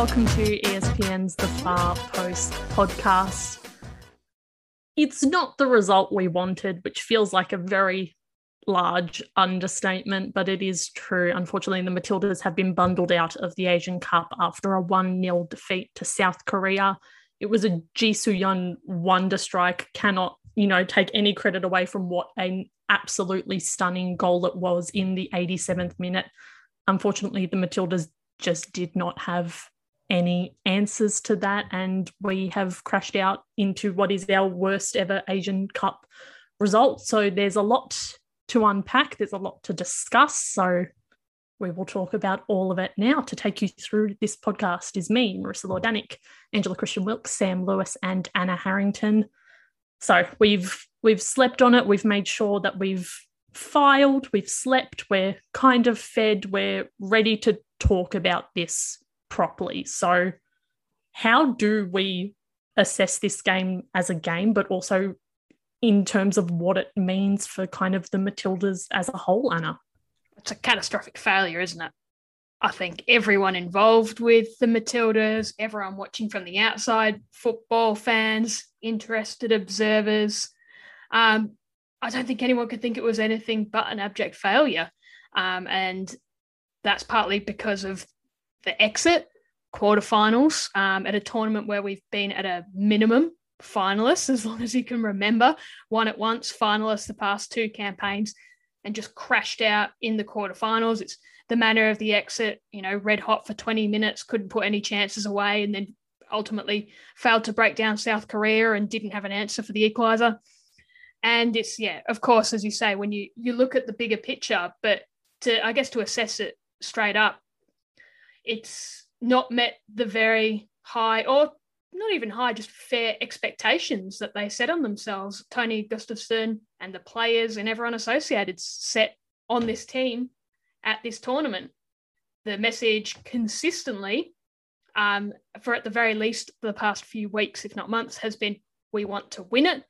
welcome to ESPN's The Far Post podcast. It's not the result we wanted, which feels like a very large understatement, but it is true. Unfortunately, the Matildas have been bundled out of the Asian Cup after a 1 0 defeat to South Korea. It was a Ji Soo-yeon wonder strike, cannot, you know, take any credit away from what an absolutely stunning goal it was in the 87th minute. Unfortunately, the Matildas just did not have any answers to that, and we have crashed out into what is our worst ever Asian Cup result. So there's a lot to unpack, there's a lot to discuss. So we will talk about all of it now. To take you through this podcast is me, Marissa Lordanic, Angela Christian Wilkes, Sam Lewis, and Anna Harrington. So we've we've slept on it. We've made sure that we've filed, we've slept, we're kind of fed, we're ready to talk about this properly. So how do we assess this game as a game, but also in terms of what it means for kind of the Matildas as a whole, Anna? It's a catastrophic failure, isn't it? I think everyone involved with the Matildas, everyone watching from the outside, football fans, interested observers, um, I don't think anyone could think it was anything but an abject failure. Um, and that's partly because of the exit quarterfinals um, at a tournament where we've been at a minimum finalists, as long as you can remember, won at once, finalists the past two campaigns, and just crashed out in the quarterfinals. It's the manner of the exit, you know, red hot for 20 minutes, couldn't put any chances away, and then ultimately failed to break down South Korea and didn't have an answer for the equaliser. And it's, yeah, of course, as you say, when you, you look at the bigger picture, but to, I guess, to assess it straight up, it's not met the very high or not even high, just fair expectations that they set on themselves. Tony Gustavsson and the players and everyone associated set on this team at this tournament. The message consistently, um, for at the very least the past few weeks, if not months, has been we want to win it.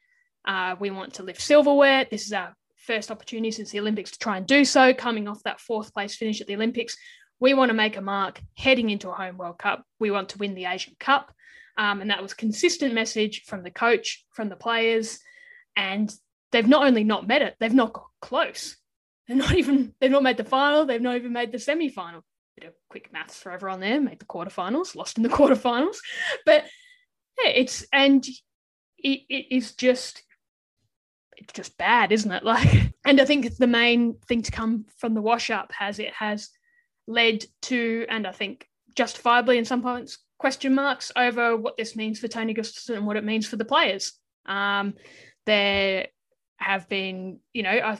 Uh, we want to lift silverware. This is our first opportunity since the Olympics to try and do so, coming off that fourth place finish at the Olympics. We want to make a mark heading into a home World Cup. We want to win the Asian Cup. Um, and that was consistent message from the coach, from the players. And they've not only not met it, they've not got close. They're not even, they've not made the final, they've not even made the semi final. Bit of quick maths for everyone there, made the quarterfinals, lost in the quarterfinals. But yeah, it's, and it, it is just it's just bad, isn't it? Like, and I think the main thing to come from the wash up has it has led to, and I think justifiably in some points, question marks over what this means for Tony Gustavsson and what it means for the players. Um, there have been, you know, I,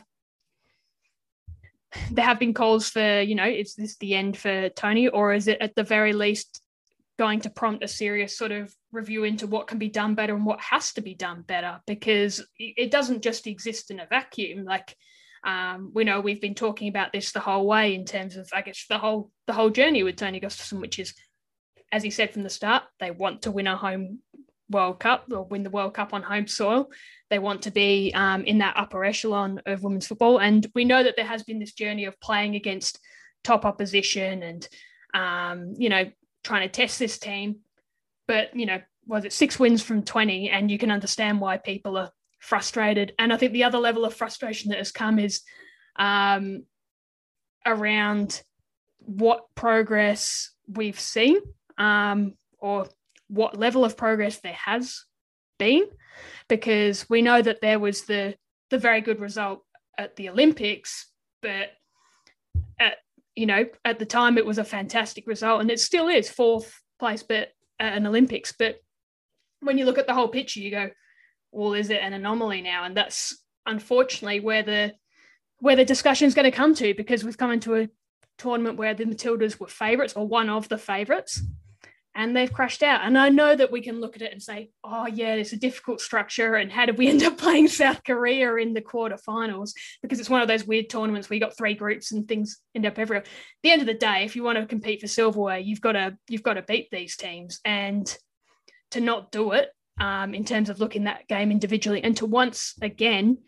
there have been calls for, you know, is this the end for Tony, or is it at the very least going to prompt a serious sort of review into what can be done better and what has to be done better because it doesn't just exist in a vacuum like um, we know we've been talking about this the whole way in terms of i guess the whole the whole journey with tony gustavsson which is as he said from the start they want to win a home world cup or win the world cup on home soil they want to be um, in that upper echelon of women's football and we know that there has been this journey of playing against top opposition and um, you know trying to test this team. But, you know, was it six wins from 20? And you can understand why people are frustrated. And I think the other level of frustration that has come is um, around what progress we've seen um, or what level of progress there has been because we know that there was the the very good result at the Olympics, but at you know, at the time it was a fantastic result, and it still is fourth place, but at an Olympics. But when you look at the whole picture, you go, "Well, is it an anomaly now?" And that's unfortunately where the where the discussion is going to come to because we've come into a tournament where the Matildas were favourites or one of the favourites, and they've crashed out. And I know that we can look at it and say, oh, yeah, it's a difficult structure. And how did we end up playing South Korea in the quarterfinals? Because it's one of those weird tournaments where you got three groups and things end up everywhere. At the end of the day, if you want to compete for silverware, you've got to you've got to beat these teams. And to not do it um, in terms of looking that game individually, and to once again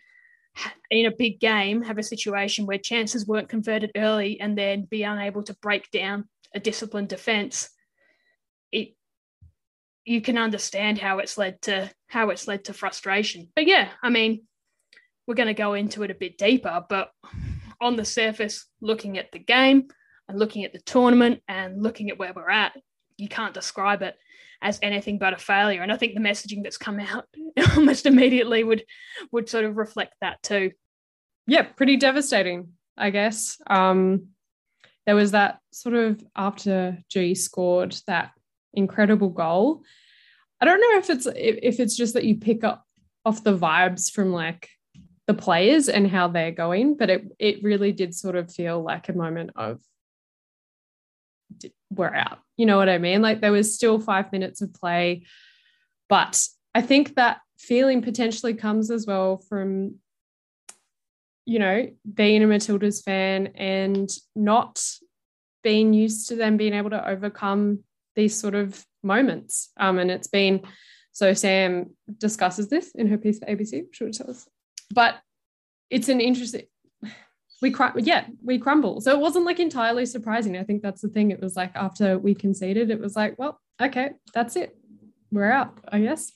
in a big game have a situation where chances weren't converted early and then be unable to break down a disciplined defense it you can understand how it's led to how it's led to frustration. But yeah, I mean, we're going to go into it a bit deeper, but on the surface, looking at the game and looking at the tournament and looking at where we're at, you can't describe it as anything but a failure. And I think the messaging that's come out almost immediately would would sort of reflect that too. Yeah, pretty devastating, I guess. Um, there was that sort of after Ji scored that incredible goal. I don't know if it's if it's just that you pick up off the vibes from like the players and how they're going, but it it really did sort of feel like a moment of we're out. You know what I mean? Like there was still five minutes of play, but I think that feeling potentially comes as well from you know being a Matildas fan and not being used to them being able to overcome these sort of moments. Um, and it's been so Sam discusses this in her piece for ABC. She would tell us, but it's an interesting. We cry, yeah, we crumble. So it wasn't like entirely surprising. I think that's the thing. It was like after we conceded, it was like, well, okay, that's it. We're out, I guess.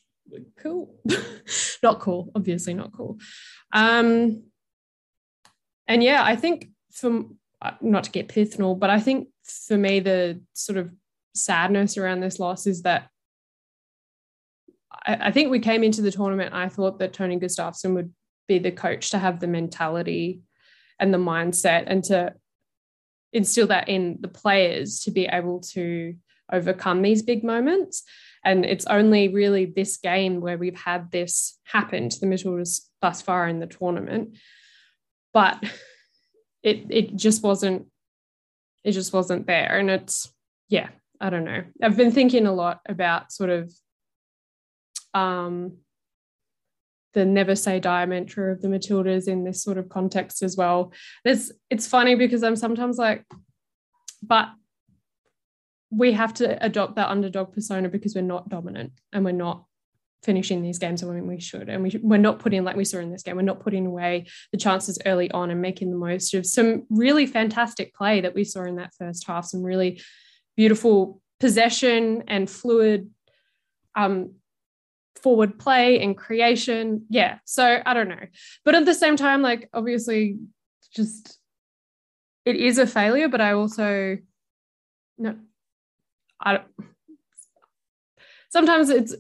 Cool. not cool, obviously not cool. Um, and yeah, I think from uh, not to get personal, but I think for me the sort of sadness around this loss is that I, I think we came into the tournament. I thought that Tony Gustavsson would be the coach to have the mentality and the mindset and to instill that in the players to be able to overcome these big moments. And it's only really this game where we've had this happen to the Matildas thus far in the tournament. But it it just wasn't it just wasn't there. And it's yeah, I don't know. I've been thinking a lot about sort of um, the never say die mantra of the Matildas in this sort of context as well. There's, it's funny because I'm sometimes like, but we have to adopt that underdog persona because we're not dominant and we're not finishing these games when we should. And we, we're not putting, like we saw in this game, we're not putting away the chances early on and making the most of some really fantastic play that we saw in that first half, some really beautiful possession and fluid um, forward play and creation. Yeah. So I don't know. But at the same time, like obviously, just it is a failure, but I also no I sometimes it's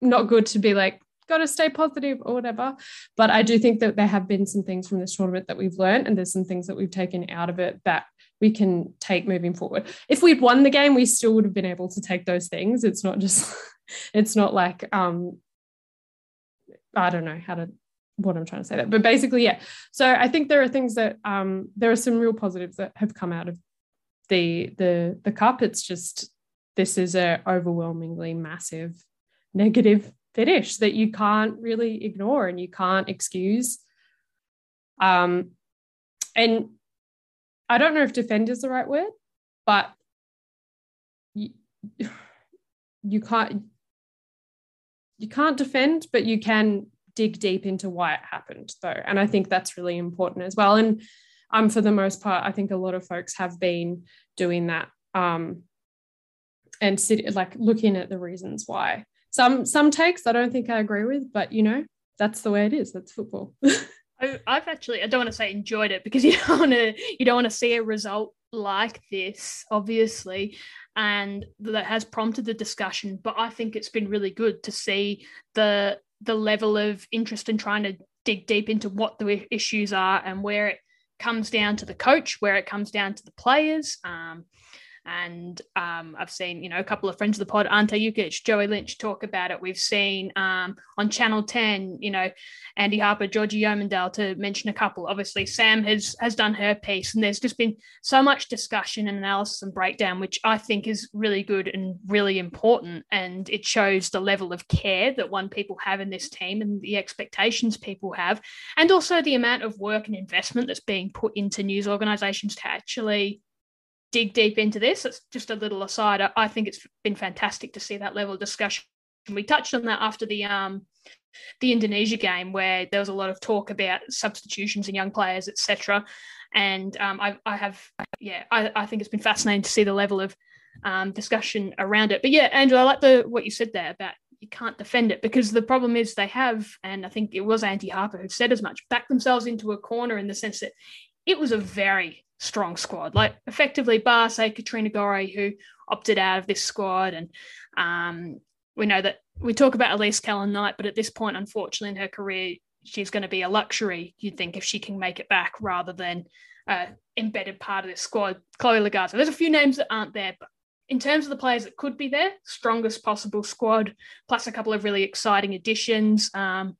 not good to be like got to stay positive or whatever. But I do think that there have been some things from this tournament that we've learned, and there's some things that we've taken out of it that we can take moving forward. If we'd won the game, we still would have been able to take those things. It's not just, it's not like, um, I don't know how to, what I'm trying to say that, but basically, yeah. So I think there are things that, um, there are some real positives that have come out of the, the, the cup. It's just, this is a overwhelmingly massive negative finish that you can't really ignore and you can't excuse. Um, and I don't know if defend is the right word, but you, you can't you can't defend, but you can dig deep into why it happened though. And I think that's really important as well. And um, for the most part, I think a lot of folks have been doing that um, and sit, like looking at the reasons why. Some some takes I don't think I agree with, but you know that's the way it is. That's football. I've actually I don't want to say enjoyed it because you don't want to you don't want to see a result like this, obviously, and that has prompted the discussion. But I think it's been really good to see the the level of interest in trying to dig deep into what the issues are and where it comes down to the coach, where it comes down to the players. Um, and um, I've seen, you know, a couple of friends of the pod, Ante Jukic, Joey Lynch talk about it. We've seen um, on Channel 10, you know, Andy Harper, Georgie Yomendale to mention a couple. Obviously, Sam has has done her piece, and there's just been so much discussion and analysis and breakdown, which I think is really good and really important. And it shows the level of care that one people have in this team and the expectations people have, and also the amount of work and investment that's being put into news organizations to actually dig deep into this. It's just a little aside. I, think it's been fantastic to see that level of discussion. We touched on that after the um, the Indonesia game, where there was a lot of talk about substitutions and young players, etc. And um, I, I have, yeah, I, I think it's been fascinating to see the level of um, discussion around it. But yeah, Angela, I like the what you said there about you can't defend it because the problem is they have, and I think it was Andy Harper who said as much, backed themselves into a corner in the sense that it was a very strong squad. Like effectively, bar say Katrina Gorry, who opted out of this squad, and um, we know that we talk about Elise Kellond-Knight, but at this point, unfortunately, in her career, she's going to be a luxury. You'd think if she can make it back, rather than uh, embedded part of this squad. Chloe Logarzo. There's a few names that aren't there, but in terms of the players that could be there, strongest possible squad, plus a couple of really exciting additions. Um,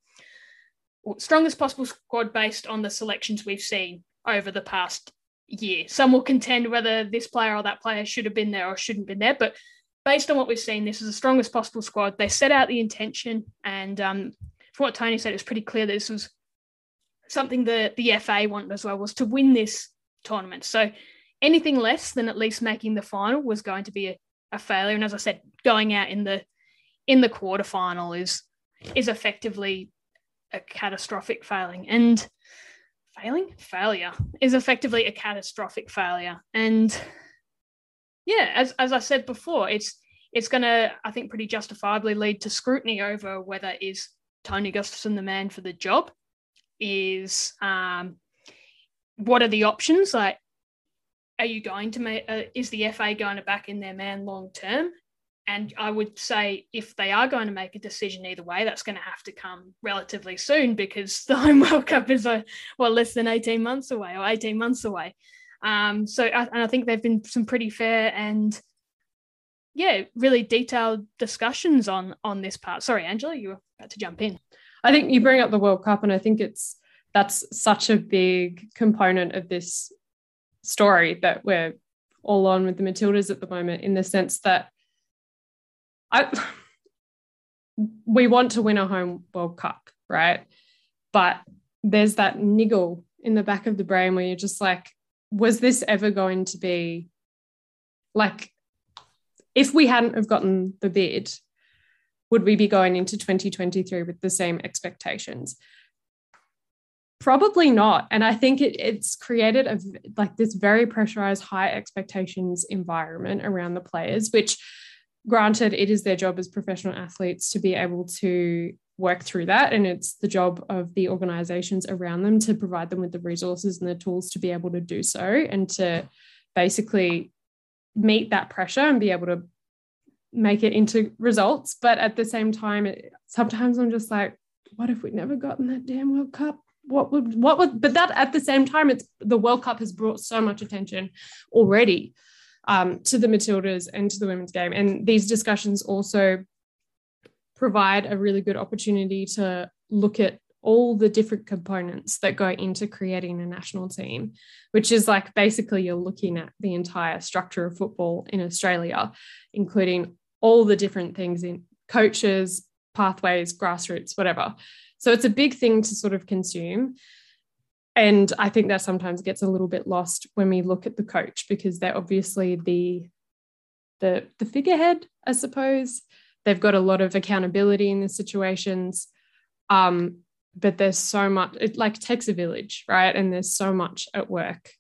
strongest possible squad based on the selections we've seen over the past year. Some will contend whether this player or that player should have been there or shouldn't been there, but based on what we've seen, this is the strongest possible squad. They set out the intention, and um, from what Tony said, it was pretty clear that this was something that the FA wanted as well was to win this tournament. So anything less than at least making the final was going to be a, a failure. And as I said, going out in the in the quarterfinal is is effectively a catastrophic failing. And failing failure is effectively a catastrophic failure. And yeah, as as I said before, it's it's going to I think pretty justifiably lead to scrutiny over whether is Tony Gustavsson the man for the job is um, what are the options? Like, are you going to make, uh, is the FA going to back in their man long term? And I would say if they are going to make a decision either way, that's going to have to come relatively soon because the Home World Cup is a, well less than 18 months away or 18 months away. Um, so I, and I think they've been some pretty fair and yeah, really detailed discussions on on this part. Sorry, Angela, you were about to jump in. I think you bring up the World Cup, and I think it's that's such a big component of this story that we're all on with the Matildas at the moment, in the sense that I we want to win a home World Cup, right? But there's that niggle in the back of the brain where you're just like, was this ever going to be like if we hadn't have gotten the bid, would we be going into 2023 with the same expectations? Probably not. And I think it, it's created a like this very pressurized, high expectations environment around the players, which granted, it is their job as professional athletes to be able to work through that. And it's the job of the organizations around them to provide them with the resources and the tools to be able to do so and to basically meet that pressure and be able to make it into results. But at the same time, it, sometimes I'm just like, what if we'd never gotten that damn World Cup? What would what would but that at the same time, it's the World Cup has brought so much attention already um, to the Matildas and to the women's game. And these discussions also provide a really good opportunity to look at all the different components that go into creating a national team, which is like basically you're looking at the entire structure of football in Australia, including all the different things in coaches, pathways, grassroots, whatever. So it's a big thing to sort of consume. And I think that sometimes gets a little bit lost when we look at the coach because they're obviously the the the figurehead, I suppose. They've got a lot of accountability in the situations. Um, but there's so much it like takes a village, right? And there's so much at work.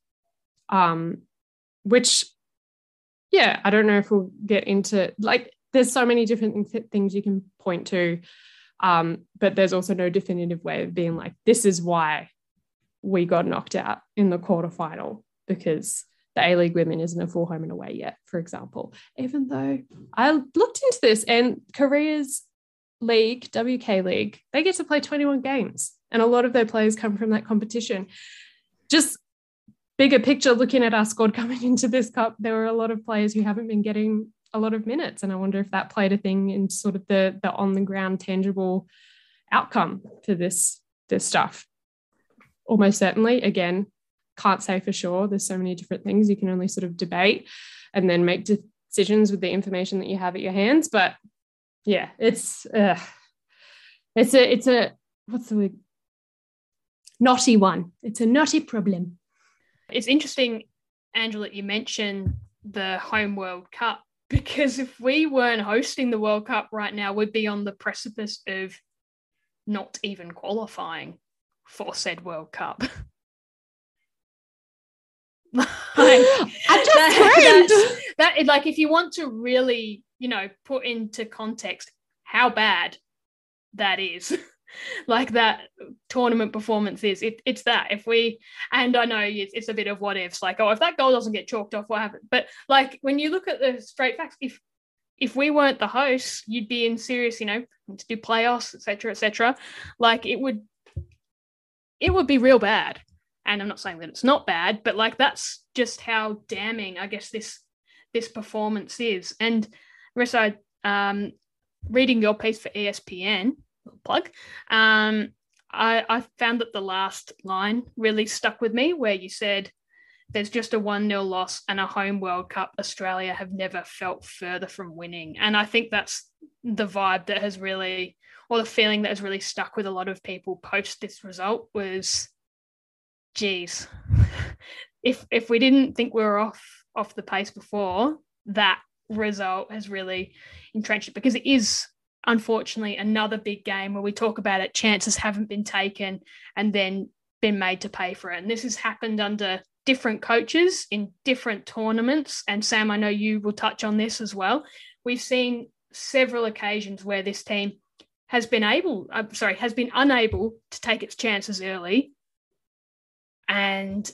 Um, which yeah, I don't know if we'll get into like there's so many different things you can point to. Um, but there's also no definitive way of being like, this is why we got knocked out in the quarterfinal because the A League women isn't a full home and away yet, for example. Even though I looked into this and Korea's league, WK League, they get to play 21 games. And a lot of their players come from that competition. Just bigger picture, looking at our squad coming into this cup, there were a lot of players who haven't been getting a lot of minutes. And I wonder if that played a thing in sort of the, the on the ground tangible outcome for this, this stuff. Almost certainly, again, can't say for sure. There's so many different things you can only sort of debate and then make decisions with the information that you have at your hands. But yeah, it's uh, it's a it's a what's the word? Knotty one. It's a knotty problem. It's interesting, Angela, you mentioned the home World Cup because if we weren't hosting the World Cup right now, we'd be on the precipice of not even qualifying for said World Cup. like, I just that, that like if you want to really, you know, put into context how bad that is. like that tournament performance is it, it's that if we and i know it's, it's a bit of what ifs like oh if that goal doesn't get chalked off what happened but like when you look at the straight facts if if we weren't the hosts you'd be in serious you know to do playoffs etc etc like it would it would be real bad and i'm not saying that it's not bad but like that's just how damning i guess this this performance is and Marissa, um, reading your piece for espn plug um, I, I found that the last line really stuck with me where you said there's just a 1 0 loss and a home World Cup. Australia have never felt further from winning. And I think that's the vibe that has really, or the feeling that has really stuck with a lot of people post this result was, geez, if if we didn't think we were off off the pace before, that result has really entrenched it. Because it is unfortunately another big game where we talk about it chances haven't been taken and then been made to pay for it. And this has happened under different coaches in different tournaments. And sam i know you will touch on this as well. We've seen several occasions where this team has been able uh, sorry has been unable to take its chances early and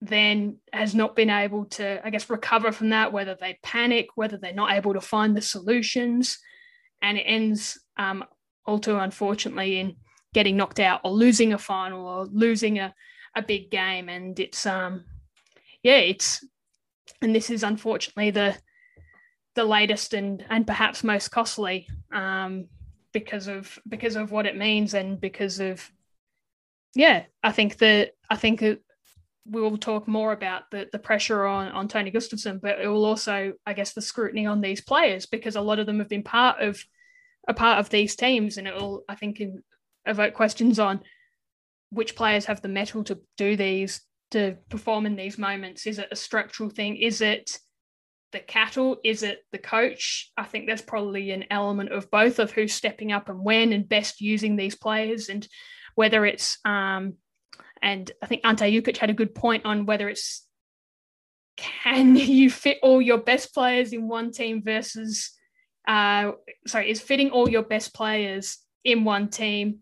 then has not been able to i guess recover from that whether they panic whether they're not able to find the solutions and it ends um, all too unfortunately in getting knocked out or losing a final or losing a, a big game. And it's um yeah, it's and this is unfortunately the the latest and and perhaps most costly um, because of because of what it means and because of yeah, I think that I think it, we will talk more about the the pressure on on Tony Gustavsson but it will also, I guess, the scrutiny on these players because a lot of them have been part of a part of these teams, and it will, I think, evoke questions on which players have the metal to do these to perform in these moments. Is it a structural thing? Is it the cattle? Is it the coach? I think there's probably an element of both of who's stepping up and when and best using these players and whether it's um, and I think Ante Jukic had a good point on whether it's can you fit all your best players in one team versus uh, sorry is fitting all your best players in one team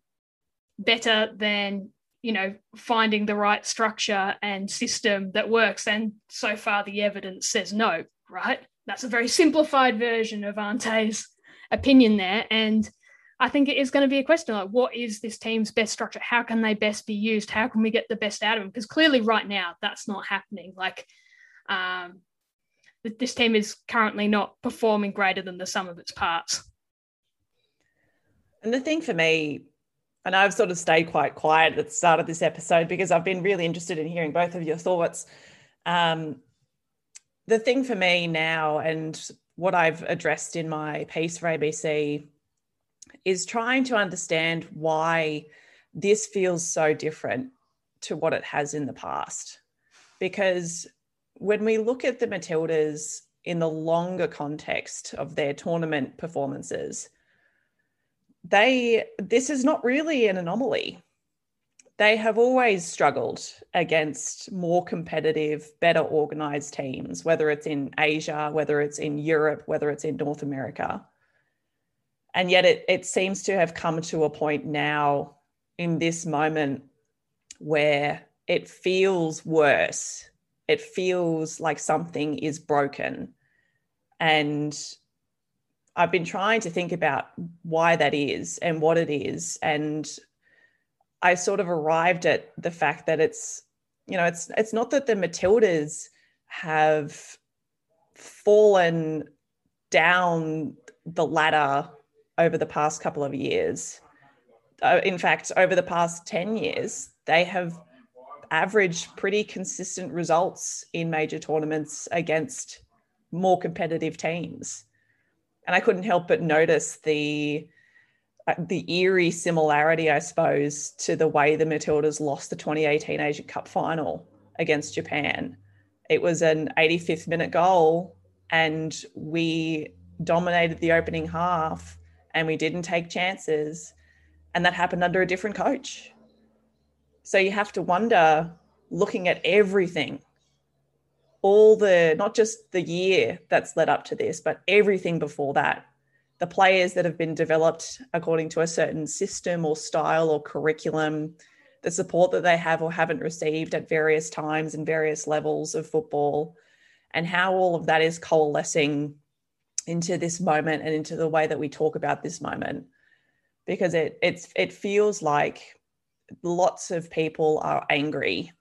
better than you know finding the right structure and system that works and so far the evidence says no right that's a very simplified version of Ante's opinion there and I think it is going to be a question like, what is this team's best structure? How can they best be used? How can we get the best out of them? Because clearly, right now, that's not happening. Like, um, this team is currently not performing greater than the sum of its parts. And the thing for me, and I've sort of stayed quite quiet at the start of this episode because I've been really interested in hearing both of your thoughts. Um, the thing for me now, and what I've addressed in my piece for ABC is trying to understand why this feels so different to what it has in the past. Because when we look at the Matildas in the longer context of their tournament performances, they this is not really an anomaly. They have always struggled against more competitive, better organized teams, whether it's in Asia, whether it's in Europe, whether it's in North America. And yet it, it seems to have come to a point now in this moment where it feels worse. It feels like something is broken. And i've been trying to think about why that is and what it is. And i sort of arrived at the fact that it's you know it's it's not that the matildas have fallen down the ladder over the past couple of years. Uh, in fact, over the past 10 years, they have averaged pretty consistent results in major tournaments against more competitive teams. And I couldn't help but notice the Uh, the eerie similarity, I suppose, to the way the Matildas lost the 2018 Asian Cup final against Japan. It was an 85th minute goal, and we dominated the opening half and we didn't take chances. And that happened under a different coach. So you have to wonder, looking at everything all the not just the year that's led up to this, but everything before that. The players that have been developed according to a certain system or style or curriculum, the support that they have or haven't received at various times and various levels of football, and how all of that is coalescing into this moment and into the way that we talk about this moment. Because it it's it feels like lots of people are angry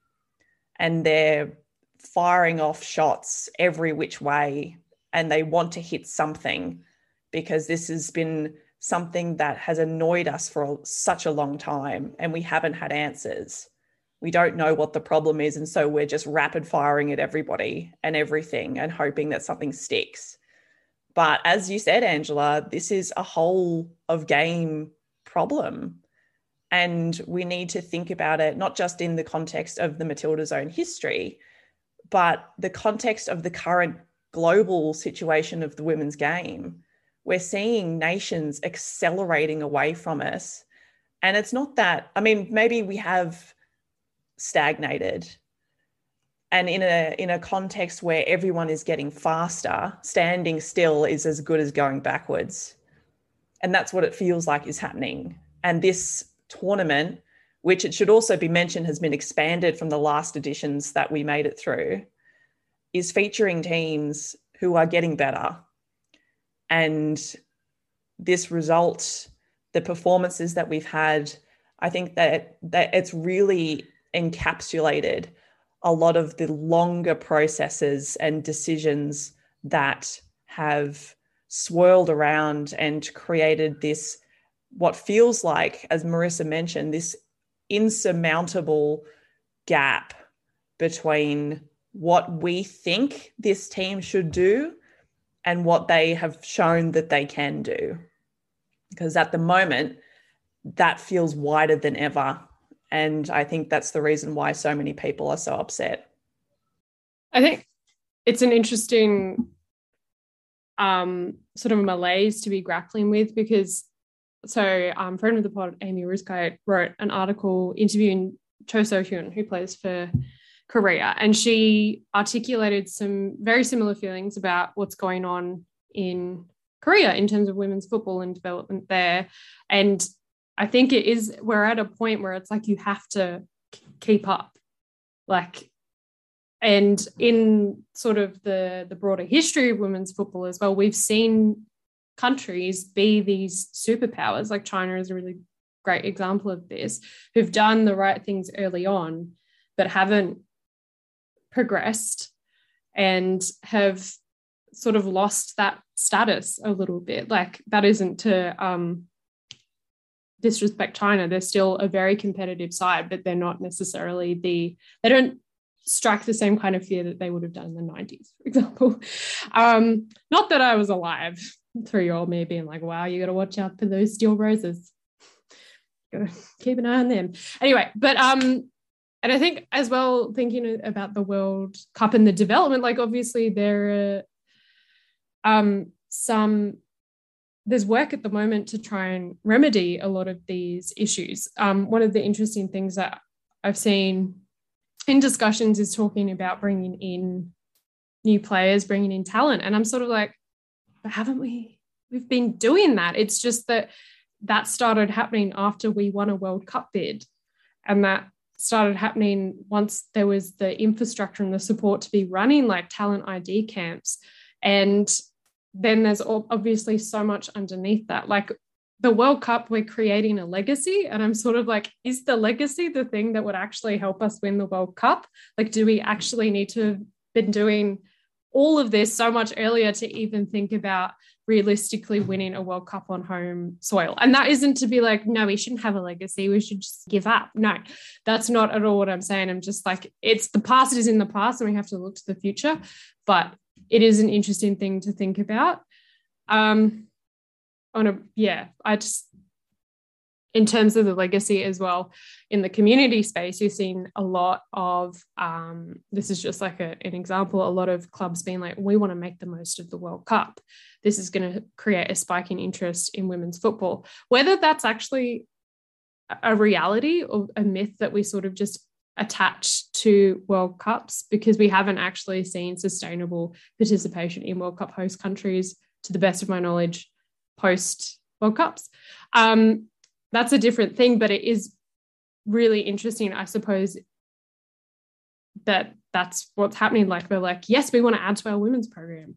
and they're firing off shots every which way and they want to hit something because this has been something that has annoyed us for such a long time and we haven't had answers. We don't know what the problem is. And so we're just rapid firing at everybody and everything and hoping that something sticks. But as you said, Angela, this is a whole of game problem. And we need to think about it not just in the context of the Matilda's own history, but the context of the current global situation of the women's game. We're seeing nations accelerating away from us. And it's not that, I mean, maybe we have stagnated. And in a in a context where everyone is getting faster, standing still is as good as going backwards. And that's what it feels like is happening. And this tournament which it should also be mentioned has been expanded from the last editions that we made it through, is featuring teams who are getting better. And this result, the performances that we've had, I think that, that it's really encapsulated a lot of the longer processes and decisions that have swirled around and created this what feels like as marissa mentioned this insurmountable gap between what we think this team should do and what they have shown that they can do. Because at the moment, that feels wider than ever. And I think that's the reason why so many people are so upset. I think it's an interesting um, sort of malaise to be grappling with because so um, friend of the pod, Amy Ruskite, wrote an article interviewing Cho So Hyun, who plays for Korea, and she articulated some very similar feelings about what's going on in Korea in terms of women's football and development there. And I think it is we're at a point where it's like you have to keep up, like. And in sort of the, the broader history of women's football as well, we've seen countries be these superpowers, like China is a really great example of this, who've done the right things early on, but haven't progressed and have sort of lost that status a little bit. Like that isn't to um, disrespect China. They're still a very competitive side, but they're not necessarily the, they don't strike the same kind of fear that they would have done in the 90s, for example. Um, not that I was alive three year old me being like, wow, you got to watch out for those steel roses. Gotta keep an eye on them. Anyway, but um, and I think as well, thinking about the World Cup and the development, like obviously there are um some there's work at the moment to try and remedy a lot of these issues. Um, one of the interesting things that I've seen in discussions is talking about bringing in new players, bringing in talent, and I'm sort of like, but haven't we? We've been doing that. It's just that that started happening after we won a World Cup bid. And that started happening once there was the infrastructure and the support to be running like talent ID camps. And then there's obviously so much underneath that. Like the World Cup, we're creating a legacy. And I'm sort of like, is the legacy the thing that would actually help us win the World Cup? Like, do we actually need to have been doing all of this so much earlier to even think about realistically winning a World Cup on home soil. And that isn't to be like, no, we shouldn't have a legacy. We should just give up. No, that's not at all what I'm saying. I'm just like, it's the past is in the past and we have to look to the future. But it is an interesting thing to think about. Um, on a, yeah, I just, in terms of the legacy as well in the community space you've seen a lot of um, this is just like a, an example a lot of clubs being like we want to make the most of the world cup this is going to create a spike in interest in women's football whether that's actually a reality or a myth that we sort of just attach to World Cups because we haven't actually seen sustainable participation in World Cup host countries, to the best of my knowledge, post World Cups. Um, that's a different thing, but it is really interesting, I suppose, that that's what's happening. Like, we're like, yes, we want to add to our women's program.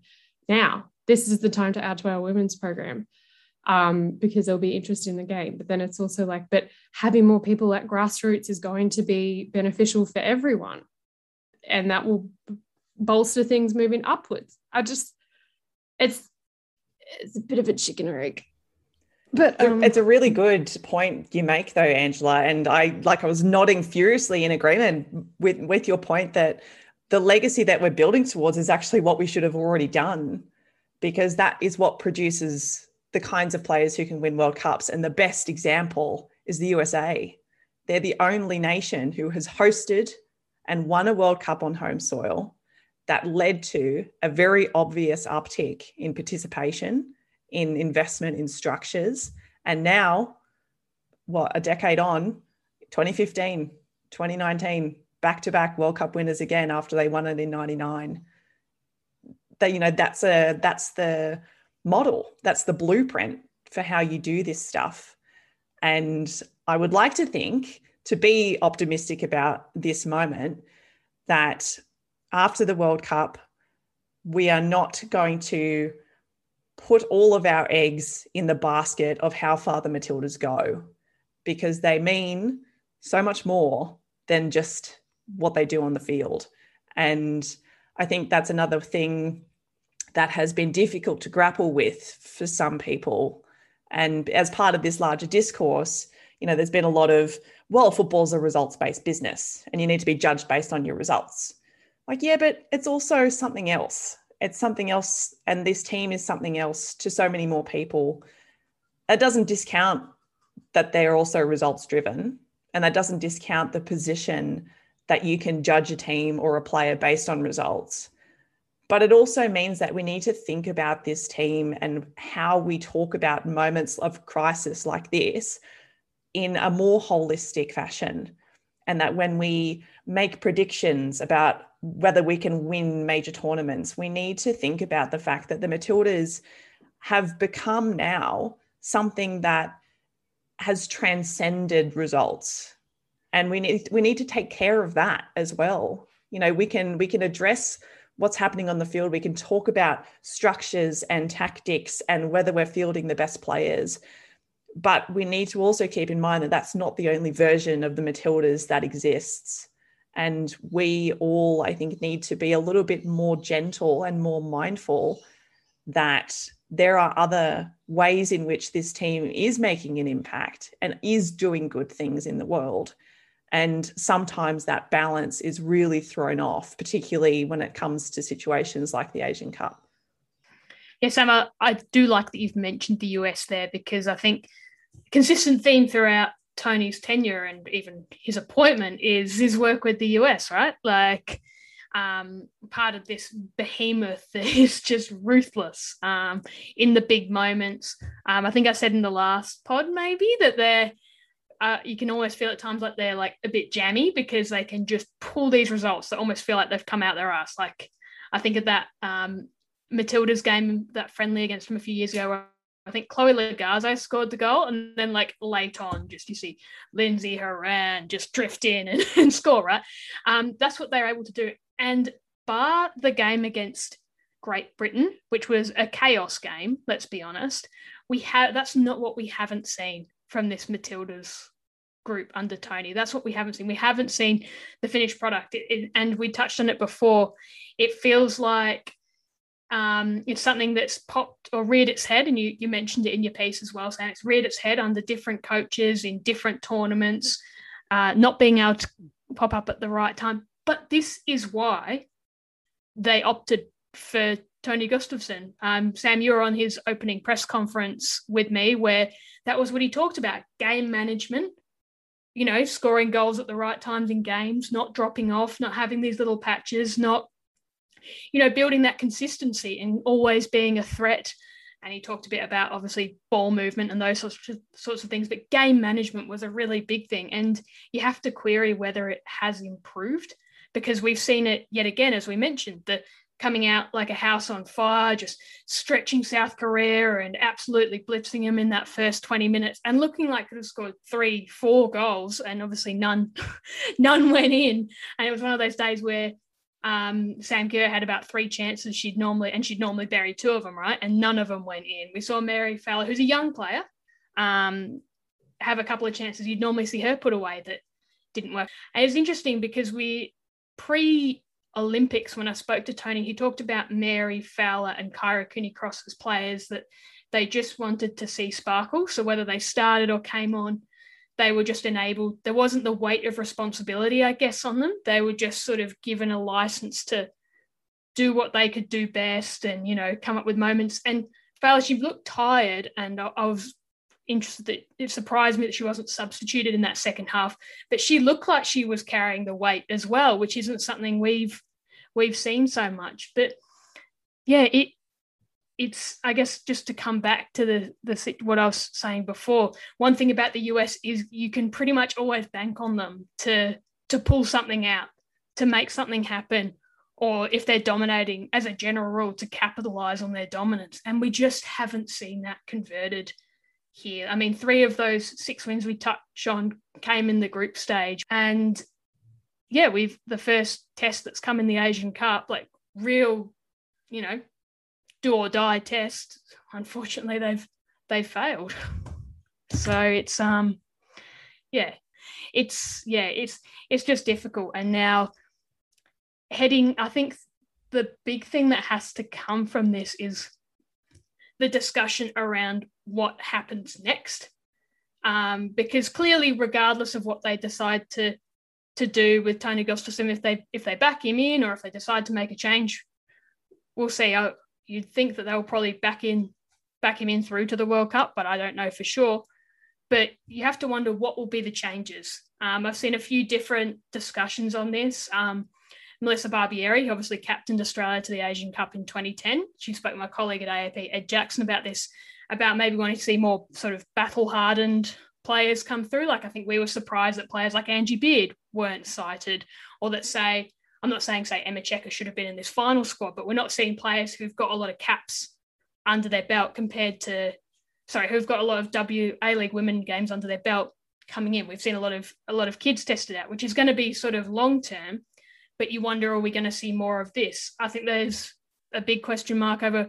Now, this is the time to add to our women's program um, because there'll be interest in the game. But then it's also like, but having more people at grassroots is going to be beneficial for everyone. And that will bolster things moving upwards. I just, it's, it's a bit of a chicken or egg. But um, it's a really good point you make, though, Angela. And I like I was nodding furiously in agreement with with your point that the legacy that we're building towards is actually what we should have already done, because that is what produces the kinds of players who can win World Cups. And the best example is the USA. They're the only nation who has hosted and won a World Cup on home soil that led to a very obvious uptick in participation, in investment in structures. And now, what, a decade on, 2015, 2019, back to back World Cup winners again after they won it in 99. That, you know, that's a, that's the, model. That's the blueprint for how you do this stuff. And I would like to think, to be optimistic about this moment, that after the World Cup, we are not going to put all of our eggs in the basket of how far the Matildas go because they mean so much more than just what they do on the field. And I think that's another thing that has been difficult to grapple with for some people. And as part of this larger discourse, you know, there's been a lot of, well, football's a results based business and you need to be judged based on your results. Like, yeah, but it's also something else. It's something else. And this team is something else to so many more people. It doesn't discount that they're also results driven. And that doesn't discount the position that you can judge a team or a player based on results. But it also means that we need to think about this team and how we talk about moments of crisis like this in a more holistic fashion. And that when we make predictions about whether we can win major tournaments, we need to think about the fact that the Matildas have become now something that has transcended results. And we need we need to take care of that as well. You know, we can we can address what's happening on the field. We can talk about structures and tactics and whether we're fielding the best players. But we need to also keep in mind that that's not the only version of the Matildas that exists. And we all, I think, need to be a little bit more gentle and more mindful that there are other ways in which this team is making an impact and is doing good things in the world. And sometimes that balance is really thrown off, particularly when it comes to situations like the Asian Cup. Yes, Emma, I do like that you've mentioned the US there because I think consistent theme throughout Tony's tenure and even his appointment is his work with the US, right? Like um, part of this behemoth that is just ruthless um, in the big moments. Um, I think I said in the last pod maybe that they're uh, you can almost feel at times like they're like a bit jammy because they can just pull these results that almost feel like they've come out their ass. Like I think of that um, Matilda's game, that friendly against from a few years ago, where I think Chloe Logarzo scored the goal, and then like late on, just you see Lindsey Horan just drift in and, and score. Right, um, that's what they're able to do. And bar the game against Great Britain, which was a chaos game. Let's be honest, we have that's not what we haven't seen from this Matilda's group under Tony. That's what we haven't seen. We haven't seen the finished product, it, it, and we touched on it before. It feels like um, it's something that's popped or reared its head, and you you mentioned it in your piece as well, saying it's reared its head under different coaches in different tournaments, uh, not being able to pop up at the right time. But this is why they opted for Tony Gustavsson. Um, Sam, you were on his opening press conference with me where that was what he talked about game management, you know, scoring goals at the right times in games, not dropping off, not having these little patches, not, you know, building that consistency and always being a threat and he talked a bit about obviously ball movement and those sorts of, sorts of things. But game management was a really big thing, and you have to query whether it has improved because we've seen it yet again, as we mentioned, the coming out like a house on fire, just stretching South Korea and absolutely blitzing them in that first 20 minutes and looking like it scored three, four goals. And obviously none, none went in. And it was one of those days where um, Sam Kerr had about three chances she'd normally, and she'd normally bury two of them, right? And none of them went in. We saw Mary Fowler, who's a young player, um, have a couple of chances you'd normally see her put away that didn't work. And it was interesting because we pre Olympics, when I spoke to Tony, he talked about Mary Fowler and Kyra Cooney Cross as players that they just wanted to see sparkle. So whether they started or came on, they were just enabled. There wasn't the weight of responsibility, I guess, on them. They were just sort of given a license to do what they could do best and, you know, come up with moments. And Fowler, she looked tired, and I, I was interested that it surprised me that she wasn't substituted in that second half but she looked like she was carrying the weight as well which isn't something we've we've seen so much. But yeah, it it's I guess just to come back to the the what I was saying before. One thing about the US is you can pretty much always bank on them to to pull something out, to make something happen, or if they're dominating as a general rule to capitalize on their dominance. And we just haven't seen that converted here. I mean, three of those six wins we touch on came in the group stage, and yeah, we've the first test that's come in the Asian Cup, like real, you know, do or die test. Unfortunately, they've they've failed. So it's um, yeah, it's yeah, it's it's just difficult. And now heading, I think the big thing that has to come from this is the discussion around what happens next. Um, because clearly, regardless of what they decide to to do with Tony Gustavsson if they if they back him in or if they decide to make a change. We'll see. I, you'd think that they'll probably back in back him in through to the World Cup, but I don't know for sure. But you have to wonder what will be the changes. Um, I've seen a few different discussions on this. Um, Melissa Barbieri, who obviously captained Australia to the Asian Cup in 2010. She spoke to my colleague at AAP, Ed Jackson, about this, about maybe wanting to see more sort of battle hardened players come through. Like I think we were surprised that players like Angie Beard weren't cited, or that say, I'm not saying say Emma Checker should have been in this final squad, but we're not seeing players who've got a lot of caps under their belt compared to sorry, who've got a lot of W A League women games under their belt coming in. We've seen a lot of a lot of kids tested out, which is going to be sort of long term. But you wonder, are we going to see more of this? I think there's a big question mark over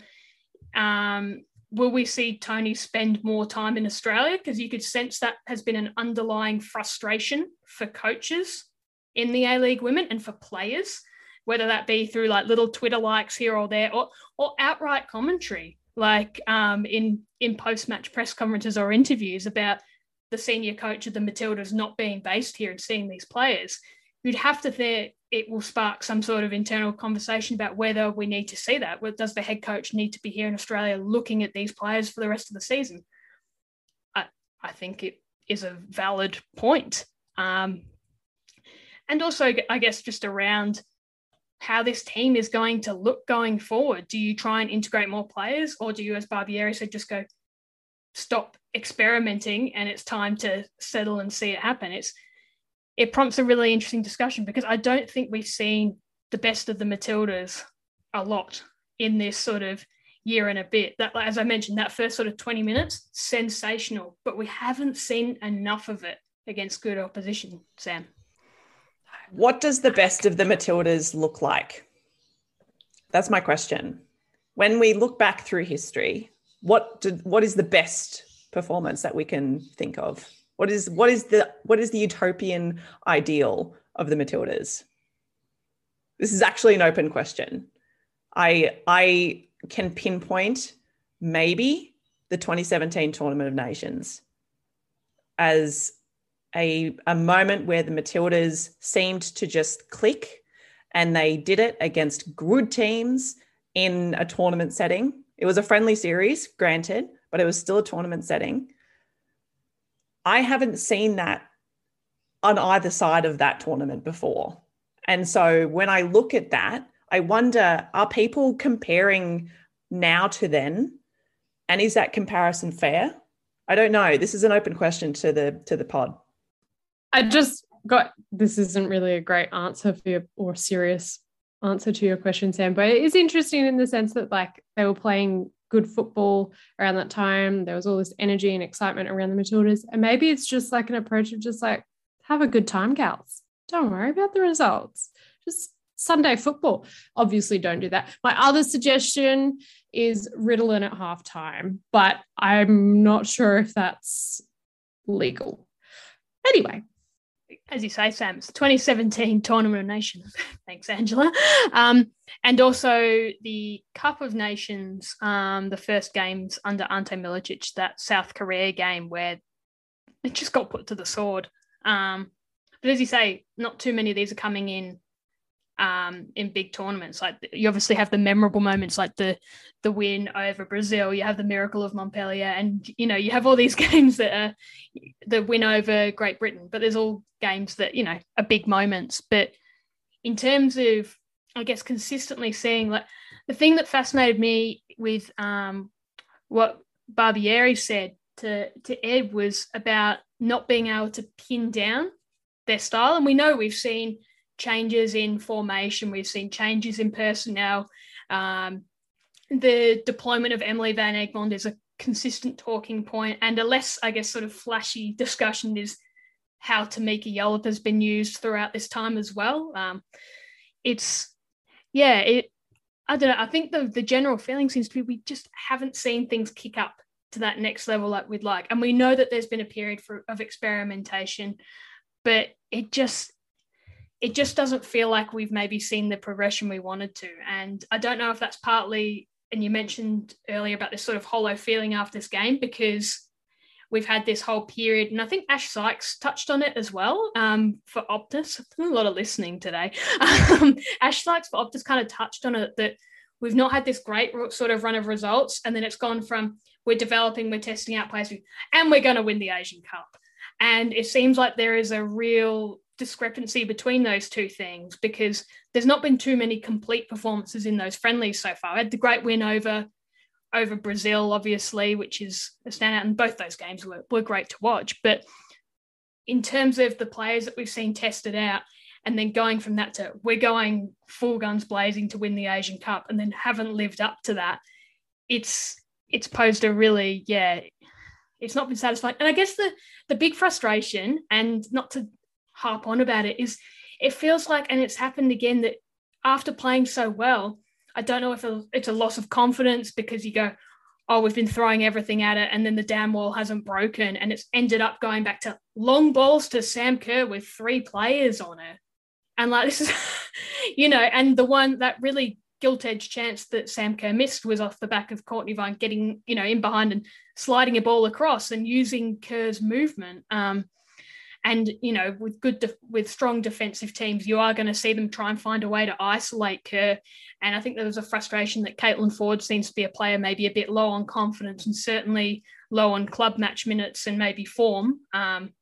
um, will we see Tony spend more time in Australia? Because you could sense that has been an underlying frustration for coaches in the A League women and for players, whether that be through like little Twitter likes here or there or, or outright commentary, like um, in, in post match press conferences or interviews about the senior coach of the Matildas not being based here and seeing these players. You'd have to think it will spark some sort of internal conversation about whether we need to see that. Does the head coach need to be here in Australia looking at these players for the rest of the season? I, I think it is a valid point. Um, and also, I guess, just around how this team is going to look going forward. Do you try and integrate more players, or do you, as Barbieri said, just go stop experimenting and it's time to settle and see it happen? It's it prompts a really interesting discussion because I don't think we've seen the best of the Matildas a lot in this sort of year and a bit. That, as I mentioned, that first sort of 20 minutes, sensational, but we haven't seen enough of it against good opposition, Sam. What does the best of the Matildas look like? That's my question. When we look back through history, what did, what is the best performance that we can think of? What is what is the what is the utopian ideal of the Matildas? This is actually an open question. I I can pinpoint maybe the 2017 Tournament of Nations as a, a moment where the Matildas seemed to just click and they did it against good teams in a tournament setting. It was a friendly series, granted, but it was still a tournament setting. I haven't seen that on either side of that tournament before. And so when I look at that, I wonder are people comparing now to then And is that comparison fair? I don't know. This is an open question to the to the pod. I just got this isn't really a great answer for your or serious answer to your question, Sam, but it is interesting in the sense that like they were playing good football around that time. There was all this energy and excitement around the Matildas. And maybe it's just like an approach of just like, have a good time, gals. Don't worry about the results. Just Sunday football. Obviously, don't do that. My other suggestion is Ritalin at halftime, but I'm not sure if that's legal. Anyway, as you say, Sam, it's 2017 Tournament of Nations. Thanks, Angela. Um, and also the Cup of Nations, um, the first games under Ante Milicic, that South Korea game where it just got put to the sword. Um, but as you say, not too many of these are coming in um, in big tournaments. Like you obviously have the memorable moments, like the the win over Brazil. You have the miracle of Montpellier, and you know you have all these games that are the win over Great Britain. But there's all games that you know are big moments. But in terms of, I guess, consistently seeing like the thing that fascinated me with um, what Barbieri said to to Ed was about not being able to pin down their style, and we know we've seen changes in formation, we've seen changes in personnel. Um, the deployment of Emily Van Egmond is a consistent talking point, and a less, I guess, sort of flashy discussion is how Tameka Yallop has been used throughout this time as well. Um, it's, yeah, it. I don't know. I think the the general feeling seems to be we just haven't seen things kick up to that next level like we'd like, and we know that there's been a period for, of experimentation, but it just it just doesn't feel like we've maybe seen the progression we wanted to. And I don't know if that's partly, and you mentioned earlier about this sort of hollow feeling after this game, because we've had this whole period, and I think Ash Sykes touched on it as well um, for Optus. a lot of listening today. Um, Ash Sykes for Optus kind of touched on it that we've not had this great sort of run of results, and then it's gone from we're developing, we're testing out players, and we're going to win the Asian Cup. And it seems like there is a real discrepancy between those two things because there's not been too many complete performances in those friendlies so far. I had the great win over over Brazil, obviously, which is a standout, and both those games were, were great to watch. But in terms of the players that we've seen tested out, and then going from that to we're going full guns blazing to win the Asian Cup, and then haven't lived up to that, it's it's posed a really yeah, it's not been satisfying. And I guess the the big frustration, and not to harp on about it is it feels like, and it's happened again, that after playing so well, I don't know if it's a loss of confidence because you go, oh, we've been throwing everything at it, and then the damn wall hasn't broken, and it's ended up going back to long balls to Sam Kerr with three players on it. And like this is, you know, and the one that really gilt edged chance that Sam Kerr missed was off the back of Courtney Vine getting, you know, in behind and sliding a ball across and using Kerr's movement. Um, and you know, with good with strong defensive teams, you are going to see them try and find a way to isolate Kerr. And I think there was a frustration that Caitlin Foord seems to be a player maybe a bit low on confidence and certainly low on club match minutes and maybe form. Um,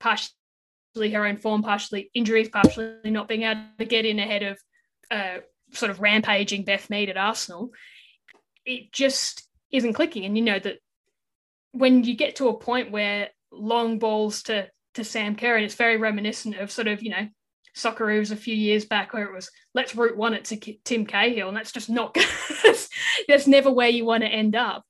partially her own form, partially injuries, partially not being able to get in ahead of uh, sort of rampaging Beth Mead at Arsenal. It just isn't clicking. And you know that when you get to a point where long balls to to Sam Kerr, and it's very reminiscent of sort of you know Socceroos a few years back where it was let's root one it to Tim Cahill, and that's just not that's never where you want to end up.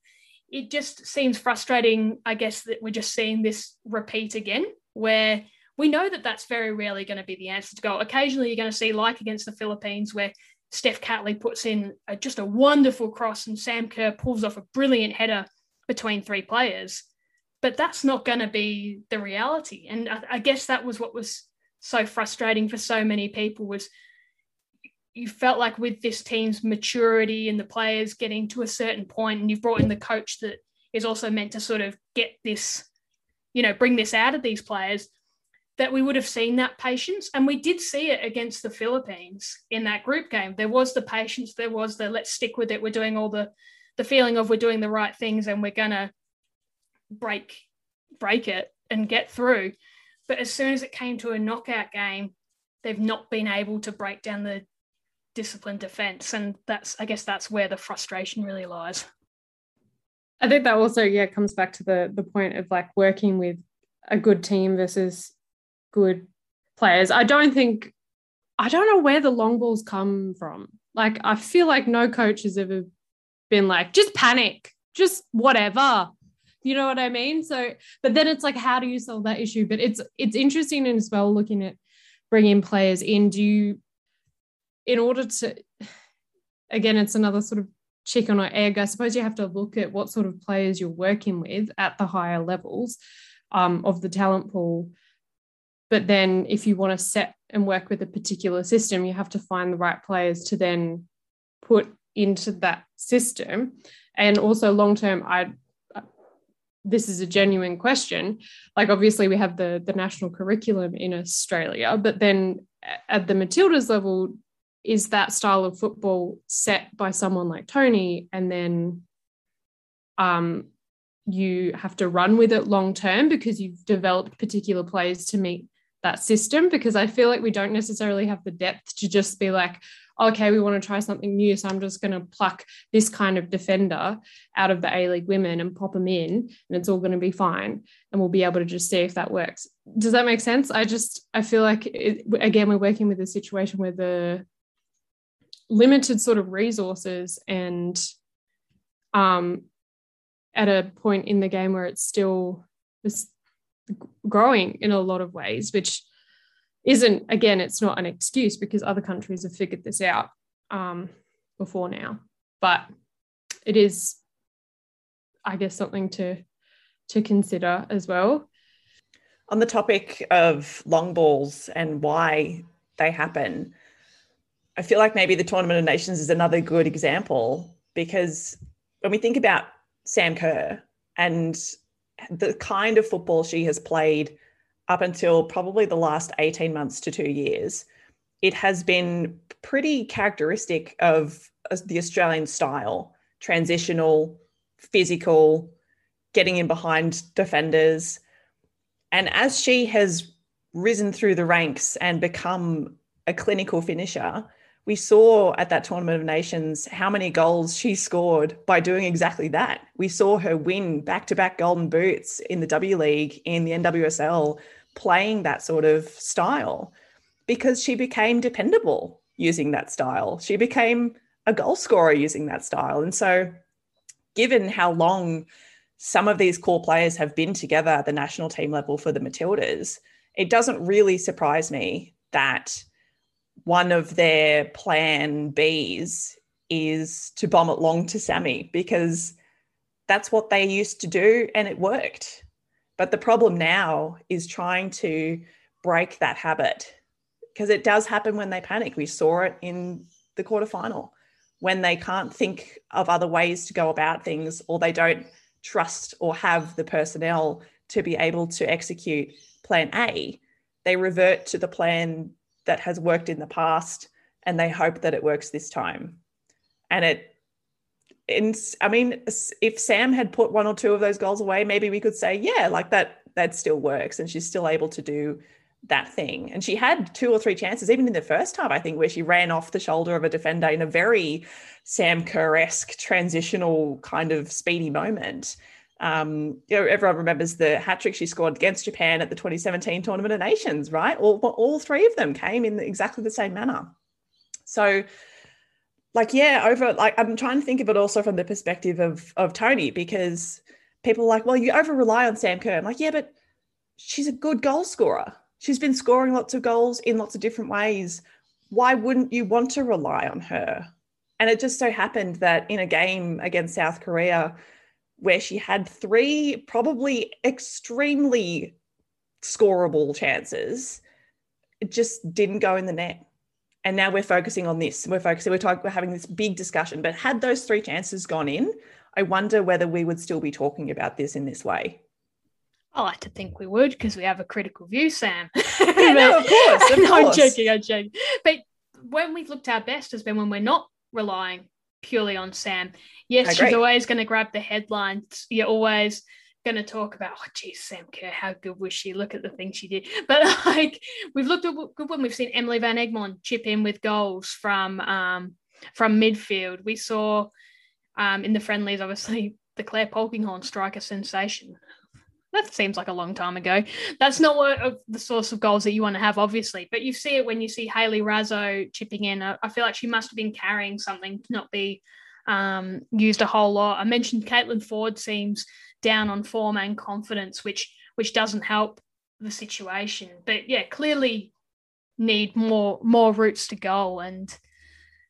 It just seems frustrating, I guess, that we're just seeing this repeat again, where we know that that's very rarely going to be the answer to goal. Occasionally, you're going to see, like against the Philippines, where Steph Catley puts in a, just a wonderful cross and Sam Kerr pulls off a brilliant header between three players but that's not going to be the reality. And I, I, guess that was what was so frustrating for so many people was you felt like with this team's maturity and the players getting to a certain point and you've brought in the coach that is also meant to sort of get this you know bring this out of these players that we would have seen that patience. And we did see it against the philippines in that group game. There was the patience there was the let's stick with it. We're doing all the the feeling of we're doing the right things and we're going to break break it and get through. But as soon as it came to a knockout game, they've not been able to break down the disciplined defense. And that's I guess that's where the frustration really lies. I think that also, yeah, comes back to the the point of like working with a good team versus good players. I don't think I don't know where the long balls come from. Like I feel like no coach has ever been like, just panic, just whatever. You know what I mean? So, but then it's like, how do you solve that issue? But it's it's interesting as well looking at bringing players in. Do you, in order to, again, it's another sort of chicken or egg. I suppose you have to look at what sort of players you're working with at the higher levels um, of the talent pool. But then, if you want to set and work with a particular system, you have to find the right players to then put into that system. And also, long term, I this is a genuine question. Like, obviously, we have the the national curriculum in Australia, but then at the Matildas level, is that style of football set by someone like Tony, and then um, you have to run with it long term because you've developed particular players to meet that system because I feel like we don't necessarily have the depth to just be like, okay, we want to try something new. So I'm just going to pluck this kind of defender out of the A League women and pop them in, and it's all going to be fine. And we'll be able to just see if that works. Does that make sense? I just, I feel like, it, again, we're working with a situation where the limited sort of resources and um, at a point in the game where it's still just growing in a lot of ways, which isn't, again, it's not an excuse because other countries have figured this out um, before now. But it is, I guess, something to to consider as well. On the topic of long balls and why they happen, I feel like maybe the Tournament of Nations is another good example because when we think about Sam Kerr and the kind of football she has played up until probably the last 18 months to two years, it has been pretty characteristic of the Australian style transitional, physical, getting in behind defenders. And as she has risen through the ranks and become a clinical finisher, we saw at that Tournament of Nations how many goals she scored by doing exactly that. We saw her win back to back golden boots in the W League, in the NWSL, playing that sort of style because she became dependable using that style. She became a goal scorer using that style. And so, given how long some of these core players have been together at the national team level for the Matildas, it doesn't really surprise me that one of their plan Bs is to bomb it long to Sammy because that's what they used to do and it worked. But the problem now is trying to break that habit because it does happen when they panic. We saw it in the quarterfinal when they can't think of other ways to go about things or they don't trust or have the personnel to be able to execute plan A. They revert to the plan that has worked in the past and they hope that it works this time. And it, in, I mean, if Sam had put one or two of those goals away, maybe we could say, yeah, like that, that still works. And she's still able to do that thing. And she had two or three chances, even in the first half, I think, where she ran off the shoulder of a defender in a very Sam Kerr esque transitional kind of speedy moment. Um, you know, everyone remembers the hat trick she scored against Japan at the 2017 Tournament of Nations, right? All, all three of them came in exactly the same manner. So, like, yeah, over like I'm trying to think of it also from the perspective of of Tony because people are like, well, you over rely on Sam Kerr. I'm like, yeah, but she's a good goal scorer. She's been scoring lots of goals in lots of different ways. Why wouldn't you want to rely on her? And it just so happened that in a game against South Korea, where she had three probably extremely scoreable chances. It just didn't go in the net. And now we're focusing on this. We're focusing, we're talking, we're having this big discussion. But had those three chances gone in, I wonder whether we would still be talking about this in this way. I like to think we would because we have a critical view, Sam. yeah, no, of course. Of no, course. I'm joking, I'm joking. But when we've looked our best has been when we're not relying purely on Sam. Yes, she's always going to grab the headlines. You're always going to talk about, oh, geez, Sam Kerr, how good was she? Look at the things she did. But like, we've looked at good when we've seen Emily Van Egmond chip in with goals from um, from midfield. We saw um, in the friendlies, obviously, the Clare Polkinghorne strike a sensation. That seems like a long time ago. That's not what uh, the source of goals that you want to have, obviously. But you see it when you see Hayley Raso chipping in. I feel like she must have been carrying something to not be um, used a whole lot. I mentioned Caitlin Foord seems down on form and confidence, which which doesn't help the situation. But yeah, clearly need more more routes to goal, and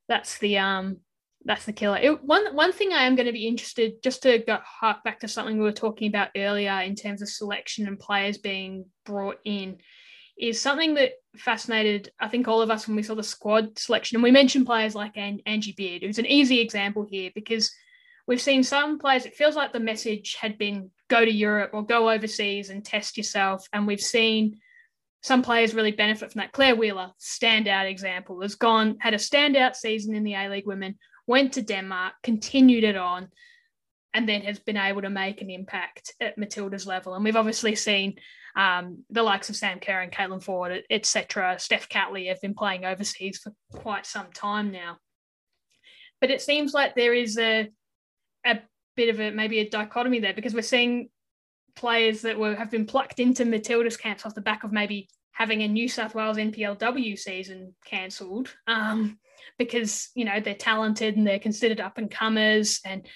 that's the um that's the killer. It, one one thing I am going to be interested, just to go hark back to something we were talking about earlier in terms of selection and players being brought in, is something that fascinated I think all of us when we saw the squad selection. And we mentioned players like Angie Beard, who's an easy example here because we've seen some players. It feels like the message had been go to Europe or go overseas and test yourself, and we've seen some players really benefit from that. Clare Wheeler, standout example, has gone had a standout season in the A League Women went to Denmark, continued it on, and then has been able to make an impact at Matilda's level. And we've obviously seen um, the likes of Sam Kerr and Caitlin Foord, etc. Steph Catley have been playing overseas for quite some time now. But it seems like there is a a bit of a maybe a dichotomy there because we're seeing players that were have been plucked into Matilda's camps off the back of maybe having a New South Wales NPLW season cancelled. Um, because you know they're talented and they're considered up and comers and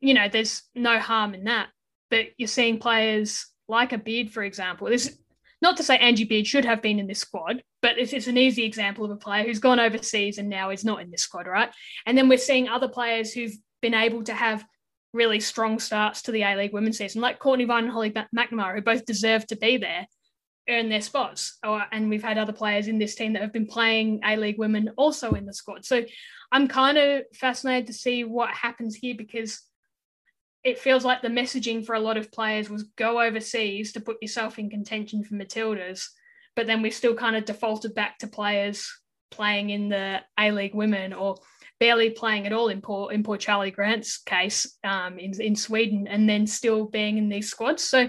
you know there's no harm in that but you're seeing players like a Beard for example this not to say Angie Beard should have been in this squad but it's, it's an easy example of a player who's gone overseas and now is not in this squad right and then we're seeing other players who've been able to have really strong starts to the A League women's season, like Courtney Vine and Holly McNamara, who both deserve to be there earn their spots. Or, and we've had other players in this team that have been playing A League women also in the squad. So I'm kind of fascinated to see what happens here because it feels like the messaging for a lot of players was go overseas to put yourself in contention for Matildas. But then we still kind of defaulted back to players playing in the A League women or barely playing at all in poor in poor Charlie Grant's case um, in in Sweden, and then still being in these squads. So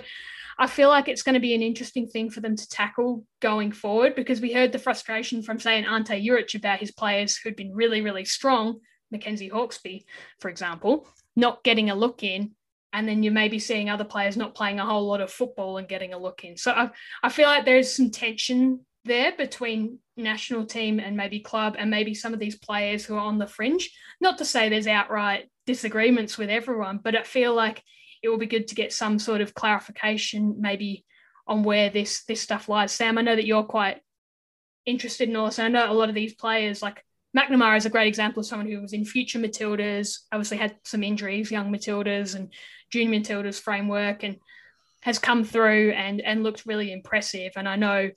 I feel like it's going to be an interesting thing for them to tackle going forward because we heard the frustration from, say, an Ante Juric about his players who'd been really, really strong, Mackenzie Hawkesby, for example, not getting a look in. And then you may be seeing other players not playing a whole lot of football and getting a look in. So I, I feel like there's some tension there between national team and maybe club and maybe some of these players who are on the fringe. Not to say there's outright disagreements with everyone, but I feel like it will be good to get some sort of clarification maybe on where this this stuff lies. Sam, I know that you're quite interested in all this. I know a lot of these players, like McNamara is a great example of someone who was in future Matildas, obviously had some injuries, young Matildas and junior Matildas framework, and has come through and and looked really impressive. And I know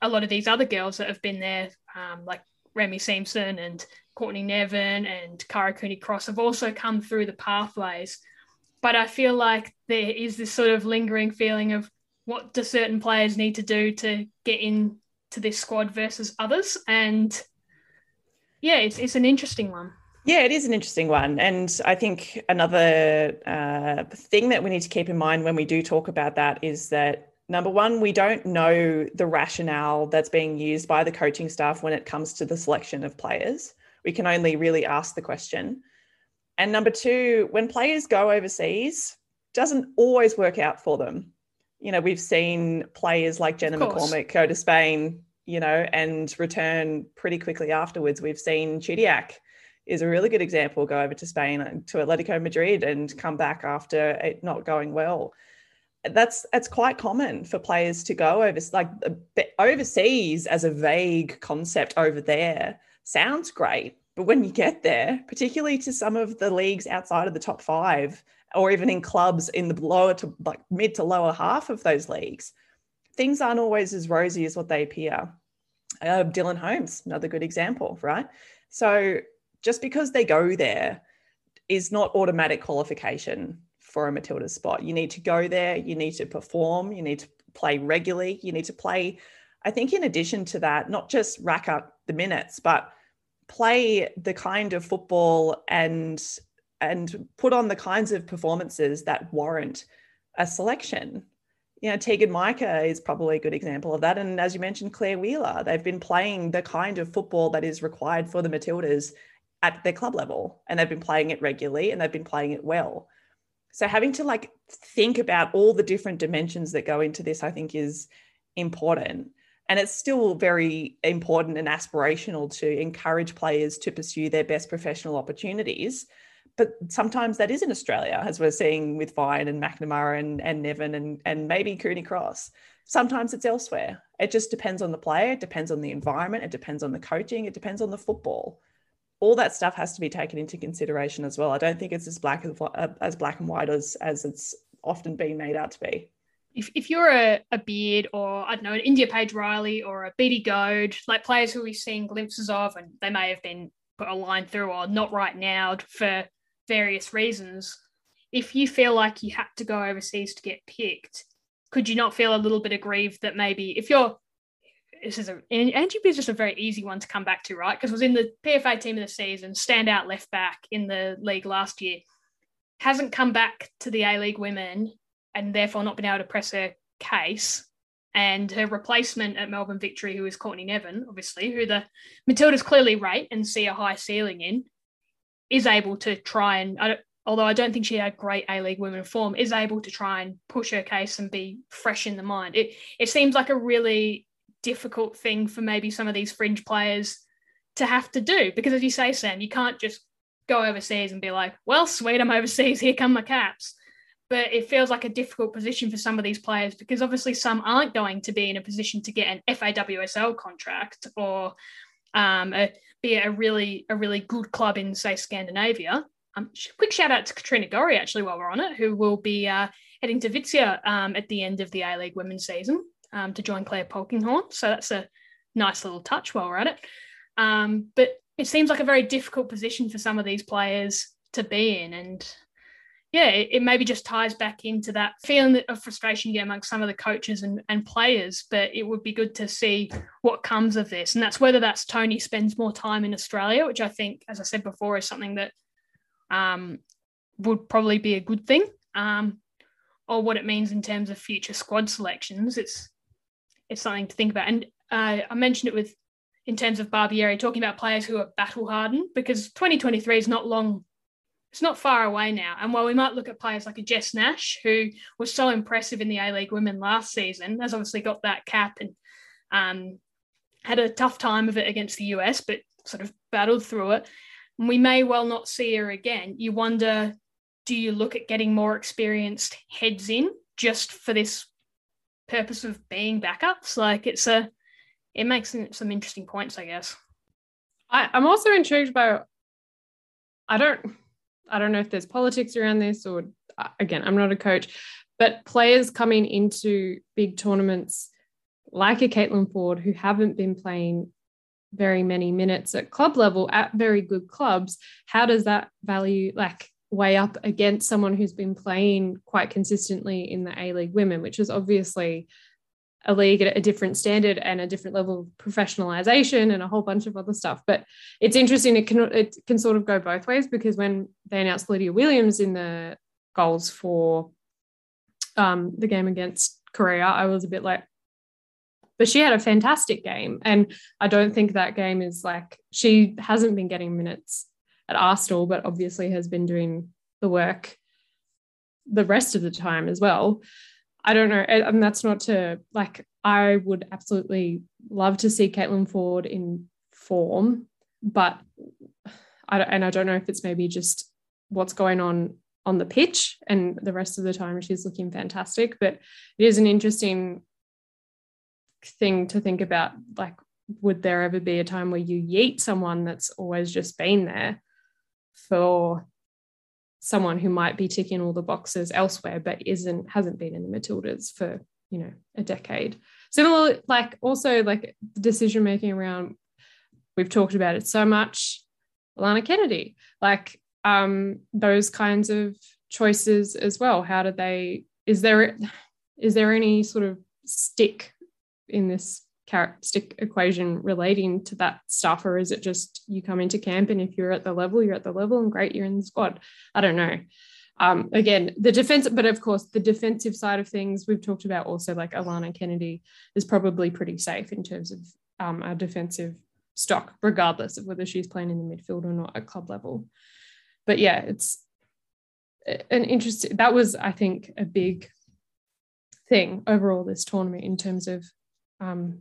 a lot of these other girls that have been there, um, like Remy Siemsen and Courtney Nevin and Kyra Cooney Cross, have also come through the pathways but I feel like there is this sort of lingering feeling of what do certain players need to do to get into this squad versus others, and yeah, it's it's an interesting one. Yeah, it is an interesting one. And I think another uh, thing that we need to keep in mind when we do talk about that is that number one, we don't know the rationale that's being used by the coaching staff when it comes to the selection of players. We can only really ask the question. And number two, when players go overseas, doesn't always work out for them. You know, we've seen players like Jenna McCormick go to Spain, you know, and return pretty quickly afterwards. We've seen Chidiac is a really good example, go over to Spain uh, to Atletico Madrid and come back after it not going well. That's that's quite common for players to go over like overseas as a vague concept over there sounds great but when you get there, particularly to some of the leagues outside of the top five, or even in clubs in the lower to like mid to lower half of those leagues, things aren't always as rosy as what they appear. Uh, Dylan Holmes, another good example, right? So just because they go there is not automatic qualification for a Matilda spot. You need to go there, you need to perform, you need to play regularly, you need to play. I think, in addition to that, not just rack up the minutes, but play the kind of football and and put on the kinds of performances that warrant a selection. You know, Teagan Micah is probably a good example of that. And as you mentioned, Clare Wheeler, they've been playing the kind of football that is required for the Matildas at their club level. And they've been playing it regularly and they've been playing it well. So having to like think about all the different dimensions that go into this, I think is important. And it's still very important and aspirational to encourage players to pursue their best professional opportunities. But sometimes that is in Australia, as we're seeing with Vine and McNamara and, and Nevin and, and maybe Cooney Cross. Sometimes it's elsewhere. It just depends on the player, it depends on the environment, it depends on the coaching, it depends on the football. All that stuff has to be taken into consideration as well. I don't think it's as black as, as black and white as, as it's often been made out to be if, if you're a, a Beard or I don't know an Indiah Paige Riley or a Beattie Goad, like players who we've seen glimpses of, and they may have been put a line through or not right now for various reasons. If you feel like you had to go overseas to get picked, could you not feel a little bit aggrieved that maybe if you're this is a Angie is just a very easy one to come back to, right? Because was in the PFA team of the season, standout left back in the league last year, hasn't come back to the A League women and therefore not been able to press her case. And her replacement at Melbourne Victory, who is Courtney Nevin, obviously, who the Matildas clearly rate and see a high ceiling in, is able to try and, I although I don't think she had great A League women form, is able to try and push her case and be fresh in the mind. It it seems like a really difficult thing for maybe some of these fringe players to have to do because, as you say, Sam, you can't just go overseas and be like, "Well, sweet, I'm overseas. Here come my caps." but it feels like a difficult position for some of these players because obviously some aren't going to be in a position to get an FAWSL contract or um, a, be a really a really good club in say Scandinavia. Um, quick shout out to Katrina Gorry actually while we're on it, who will be uh, heading to Vittsjö um, at the end of the A League women's season um, to join Clare Polkinghorne. So that's a nice little touch while we're at it. Um, but it seems like a very difficult position for some of these players to be in, and yeah, it, it, maybe just ties back into that feeling of frustration yeah, amongst some of the coaches and, and players. But it would be good to see what comes of this. And that's whether that's Tony spends more time in Australia, which I think, as I said before, is something that um, would probably be a good thing, um, or what it means in terms of future squad selections. It's it's something to think about. And uh, I mentioned it with in terms of Barbieri talking about players who are battle hardened because 2023 is not long it's not far away now. And while we might look at players like a Jess Nash, who was so impressive in the A League women last season, has obviously got that cap and um, had a tough time of it against the US, but sort of battled through it. And we may well not see her again. You wonder do you look at getting more experienced heads in just for this purpose of being backups? Like it's a, it makes some interesting points, I guess. I, I'm also intrigued by, I don't, I don't know if there's politics around this or uh, again, I'm not a coach, but players coming into big tournaments like a Caitlin Foord who haven't been playing very many minutes at club level at very good clubs, how does that value like weigh up against someone who's been playing quite consistently in the A League women, which is obviously a league at a different standard and a different level of professionalization and a whole bunch of other stuff. But it's interesting. It can it can sort of go both ways because when they announced Lydia Williams in the goals for um, the game against Korea, I was a bit like, but she had a fantastic game, and I don't think that game is like she hasn't been getting minutes at Arsenal, but obviously has been doing the work the rest of the time as well. I don't know. And that's not to like, I would absolutely love to see Caitlin Foord in form, but I and I don't know if it's maybe just what's going on on the pitch and the rest of the time she's looking fantastic. But it is an interesting thing to think about. Like, would there ever be a time where you yeet someone that's always just been there for someone who might be ticking all the boxes elsewhere but isn't hasn't been in the matildas for you know a decade. Similar like also like decision making around we've talked about it so much alanna kennedy. Like um those kinds of choices as well. How do they is there is there any sort of stick in this characteristic equation relating to that stuff or is it just you come into camp and if you're at the level you're at the level and great you're in the squad? I don't know. Um, again the defense but of course the defensive side of things we've talked about also like alanna kennedy is probably pretty safe in terms of um, our defensive stock regardless of whether she's playing in the midfield or not at club level. But yeah it's an interesting that was i think a big thing overall this tournament in terms of um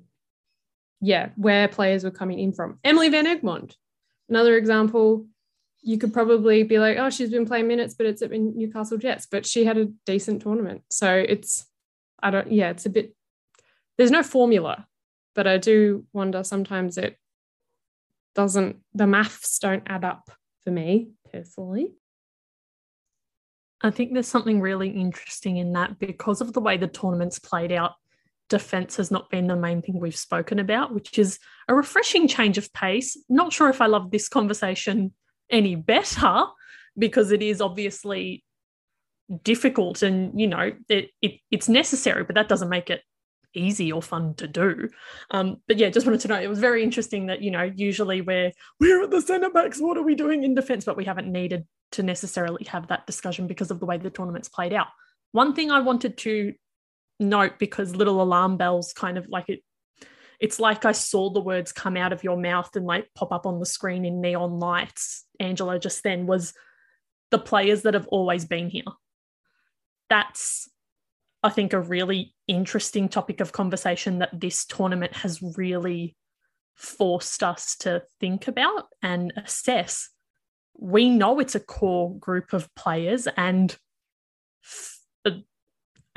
yeah where players were coming in from. Emily van egmond another example. You could probably be like oh she's been playing minutes but it's at newcastle jets. But she had a decent tournament. So it's i don't yeah it's a bit there's no formula but i do wonder sometimes it doesn't the maths don't add up for me personally. I think there's something really interesting in that because of the way the tournament's played out, defense has not been the main thing we've spoken about, which is a refreshing change of pace. Not sure if I love this conversation any better because it is obviously difficult and you know it, it it's necessary but that doesn't make it easy or fun to do. Um, but yeah, just wanted to know. It was very interesting that you know usually we're we're at the centre backs. What are we doing in defence? But we haven't needed to necessarily have that discussion because of the way the tournament's played out. One thing I wanted to note because little alarm bells kind of like it. It's like I saw the words come out of your mouth and like pop up on the screen in neon lights. Angela just then was the players that have always been here. That's I think, a really interesting topic of conversation that this tournament has really forced us to think about and assess. We know it's a core group of players, and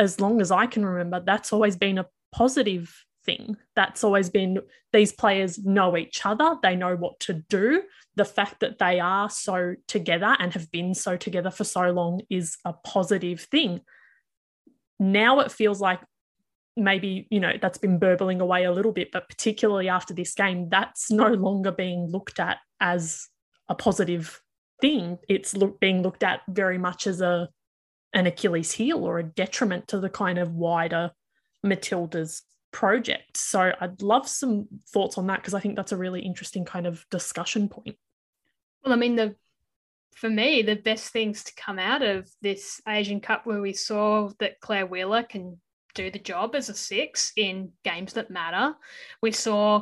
as long as I can remember, that's always been a positive thing. That's always been these players know each other, they know what to do. The fact that they are so together and have been so together for so long is a positive thing. Now it feels like maybe, you know, that's been burbling away a little bit, but particularly after this game, that's no longer being looked at as a positive thing. It's look, being looked at very much as a an Achilles heel or a detriment to the kind of wider Matilda's project. So I'd love some thoughts on that because I think that's a really interesting kind of discussion point. Well, I mean, the for me, the best things to come out of this Asian Cup where we saw that Clare Wheeler can do the job as a six in games that matter. We saw,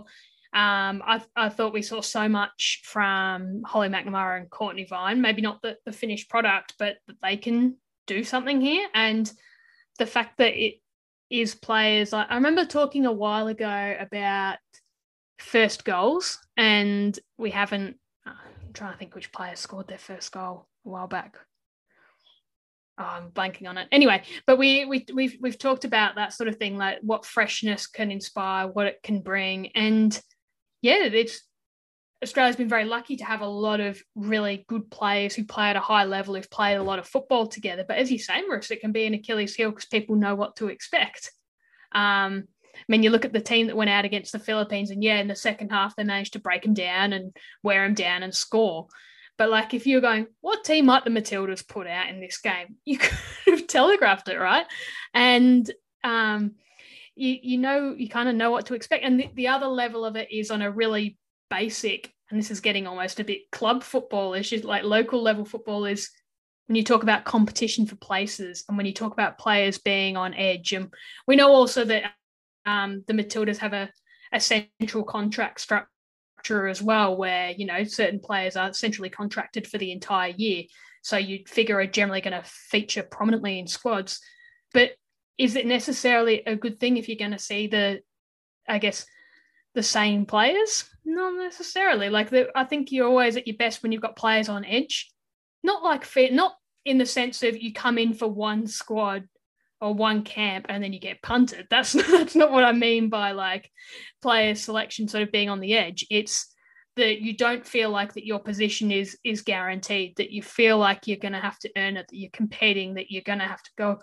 um, I, I thought we saw so much from Holly McNamara and Courtney Vine, maybe not the, the finished product, but that they can do something here. And the fact that it is players, I, I remember talking a while ago about first goals, and we haven't uh, I'm trying to think which player scored their first goal a while back. Oh, I'm blanking on it. Anyway, but we we we've we've talked about that sort of thing, like what freshness can inspire, what it can bring, and yeah, it's Australia's been very lucky to have a lot of really good players who play at a high level, who've played a lot of football together. But as you say, Marissa, it can be an Achilles heel because people know what to expect. Um, I mean, you look at the team that went out against the Philippines, and yeah, in the second half, they managed to break them down and wear them down and score. But like, if you're going, what team might the Matildas put out in this game? You could have telegraphed it, right? And um, you you know you kind of know what to expect. And the, the other level of it is on a really basic, and this is getting almost a bit club football issues, like local level football is when you talk about competition for places and when you talk about players being on edge. And we know also that um, the Matildas have a, a central contract structure as well, where you know certain players are centrally contracted for the entire year. So you'd figure are generally going to feature prominently in squads. But is it necessarily a good thing if you're going to see the, I guess, the same players? Not necessarily. Like the, I think you're always at your best when you've got players on edge. Not like fair, not in the sense of you come in for one squad or one camp and then you get punted. That's that's not what I mean by like player selection sort of being on the edge. It's that you don't feel like that your position is is guaranteed, that you feel like you're gonna have to earn it, that you're competing, that you're gonna have to go,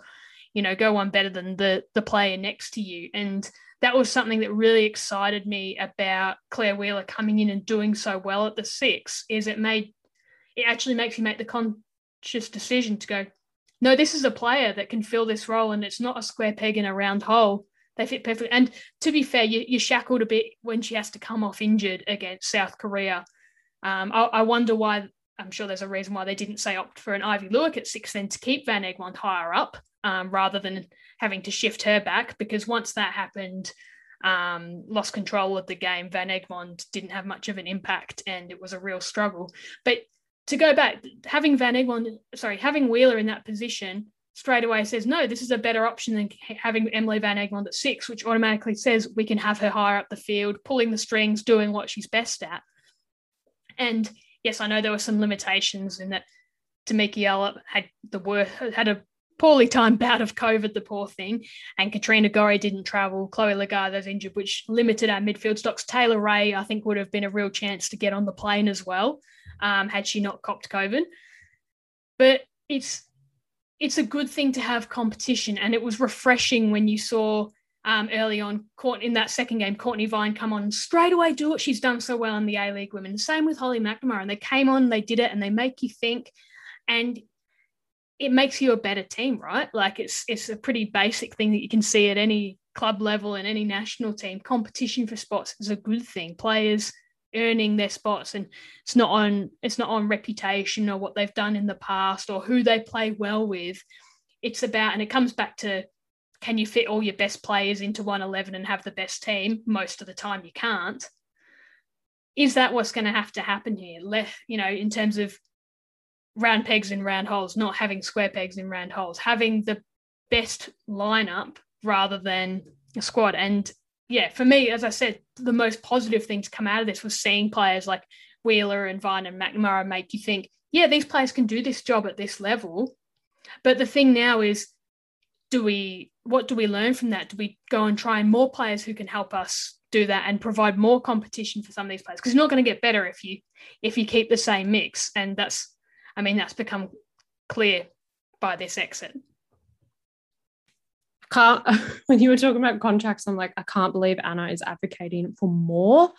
you know, go one better than the the player next to you. And that was something that really excited me about Clare Wheeler coming in and doing so well at the six, is it made it actually makes you make the conscious decision to go, no, this is a player that can fill this role, and it's not a square peg in a round hole. They fit perfectly. And to be fair, you, you're shackled a bit when she has to come off injured against South Korea. Um, I, I, wonder why. I'm sure there's a reason why they didn't say opt for an Aivi Luik at six, then to keep Van Egmond higher up um, rather than having to shift her back. Because once that happened, um, lost control of the game. Van Egmond didn't have much of an impact, and it was a real struggle. But to go back, having Van Egmond, sorry, having Wheeler in that position straight away says, no, this is a better option than having Emily Van Egmond at six, which automatically says we can have her higher up the field, pulling the strings, doing what she's best at. And yes, I know there were some limitations in that Tameka Yallop had the worst, had a poorly timed bout of COVID, the poor thing, and Katrina Gorry didn't travel. Chloe Logarzo's injured, which limited our midfield stocks. Taylor Ray, I think, would have been a real chance to get on the plane as well, um, had she not copped COVID. But it's it's a good thing to have competition, and it was refreshing when you saw um, early on in that second game, Courtney Vine come on straight away do what she's done so well in the A League Women. Same with Holly McNamara, and they came on, they did it, and they make you think. And it makes you a better team, right? Like it's it's a pretty basic thing that you can see at any club level and any national team. Competition for spots is a good thing. Players earning their spots and it's not on it's not on reputation or what they've done in the past or who they play well with. It's about and it comes back to can you fit all your best players into 111 and have the best team? Most of the time you can't. Is that what's going to have to happen here? Left, you know, in terms of round pegs in round holes, not having square pegs in round holes, having the best lineup rather than a squad. And yeah, for me, as I said, the most positive thing to come out of this was seeing players like Wheeler and Vine and McNamara make you think, yeah, these players can do this job at this level. But the thing now is, do we what do we learn from that? Do we go and try more players who can help us do that and provide more competition for some of these players? Because you're not going to get better if you if you keep the same mix. And that's I mean, that's become clear by this exit. Can't when you were talking about contracts, I'm like, I can't believe Anna is advocating for more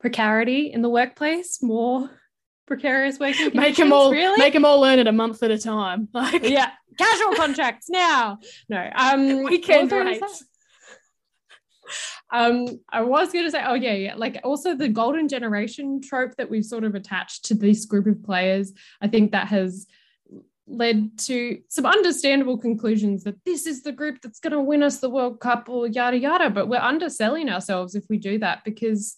precarity in the workplace, more precarious working. Make them all really? make them all learn it a month at a time. Like yeah, casual contracts now. No, um, weekend rates. Um, I was going to say, oh yeah, yeah, like also the golden generation trope that we've sort of attached to this group of players. I think that has led to some understandable conclusions that this is the group that's going to win us the World Cup or yada yada. But we're underselling ourselves if we do that because,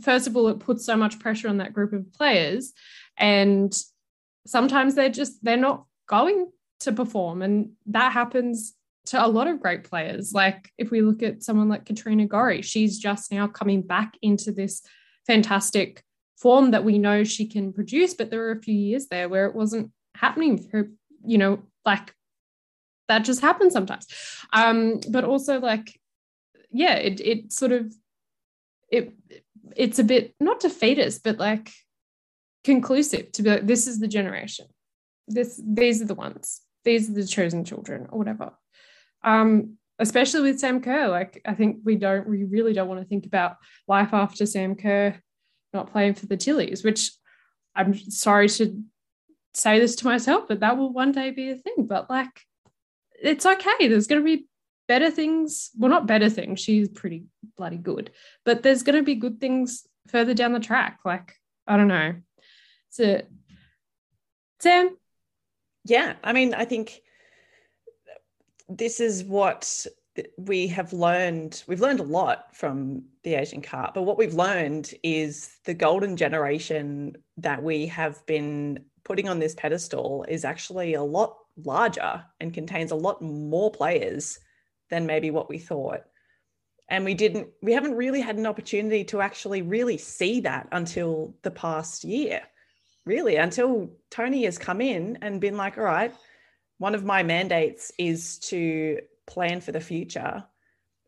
first of all, it puts so much pressure on that group of players, and sometimes they're just they're not going to perform, and that happens to a lot of great players. Like if we look at someone like Katrina Gorry, she's just now coming back into this fantastic form that we know she can produce, but there were a few years there where it wasn't happening for you know, like that just happens sometimes. Um, but also like, yeah, it it sort of it it's a bit not defeatist, but like conclusive to be like, this is the generation. This these are the ones. These are the chosen children, or whatever um, especially with Sam Kerr. Like, I think we don't, we really don't want to think about life after Sam Kerr not playing for the Tillies, which I'm sorry to say this to myself, but that will one day be a thing. But like, it's okay. There's going to be better things. Well, not better things. She's pretty bloody good, but there's going to be good things further down the track. Like, I don't know. So, Sam? Yeah. I mean, I think this is what we have learned. We've learned a lot from the Asian Cup, but what we've learned is the golden generation that we have been putting on this pedestal is actually a lot larger and contains a lot more players than maybe what we thought. And we didn't, we haven't really had an opportunity to actually really see that until the past year, really, until Tony has come in and been like, all right, one of my mandates is to plan for the future.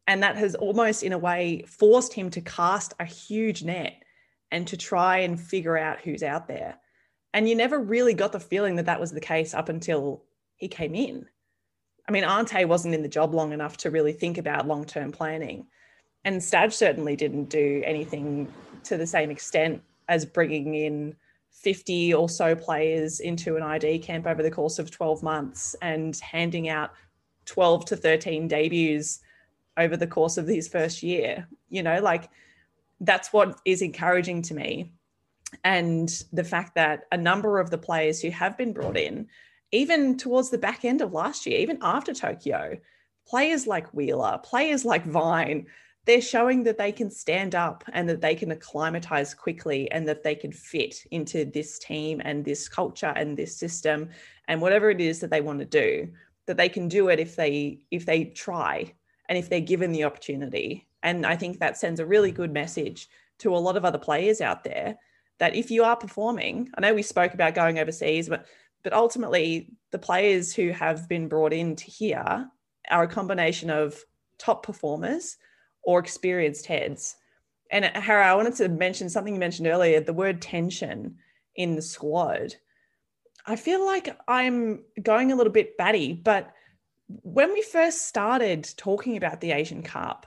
And that has almost, in a way, forced him to cast a huge net and to try and figure out who's out there. And you never really got the feeling that that was the case up until he came in. I mean, Ante wasn't in the job long enough to really think about long term planning. And Stadge certainly didn't do anything to the same extent as bringing in 50 or so players into an ID camp over the course of 12 months and handing out 12 to 13 debuts over the course of his first year. You know, like that's what is encouraging to me. And the fact that a number of the players who have been brought in, even towards the back end of last year, even after Tokyo, players like Wheeler, players like Vine, they're showing that they can stand up and that they can acclimatize quickly and that they can fit into this team and this culture and this system and whatever it is that they want to do that they can do it if they if they try and if they're given the opportunity. And i think that sends a really good message to a lot of other players out there that if you are performing i know we spoke about going overseas but but ultimately the players who have been brought in to here are a combination of top performers or experienced heads. And uh, Harry, I wanted to mention something you mentioned earlier the word tension in the squad. I feel like I'm going a little bit batty, but when we first started talking about the Asian Cup,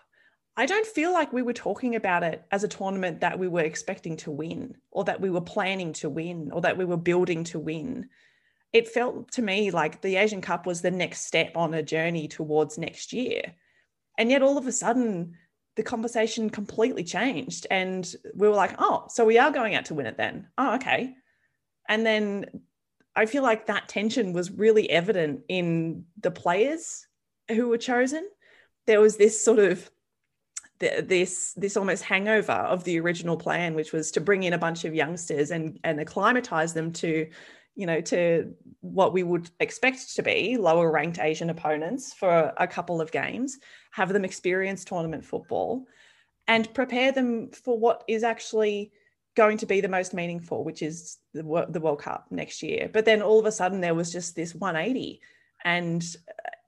I don't feel like we were talking about it as a tournament that we were expecting to win or that we were planning to win or that we were building to win. It felt to me like the Asian Cup was the next step on a journey towards next year. And yet all of a sudden, the conversation completely changed and we were like oh so we are going out to win it then. Oh okay. And then i feel like that tension was really evident in the players who were chosen. There was this sort of this this almost hangover of the original plan which was to bring in a bunch of youngsters and and acclimatize them to you know to what we would expect to be lower ranked asian opponents for a couple of games have them experience tournament football, and prepare them for what is actually going to be the most meaningful, which is the, World Cup next year. But then all of a sudden there was just this 180, and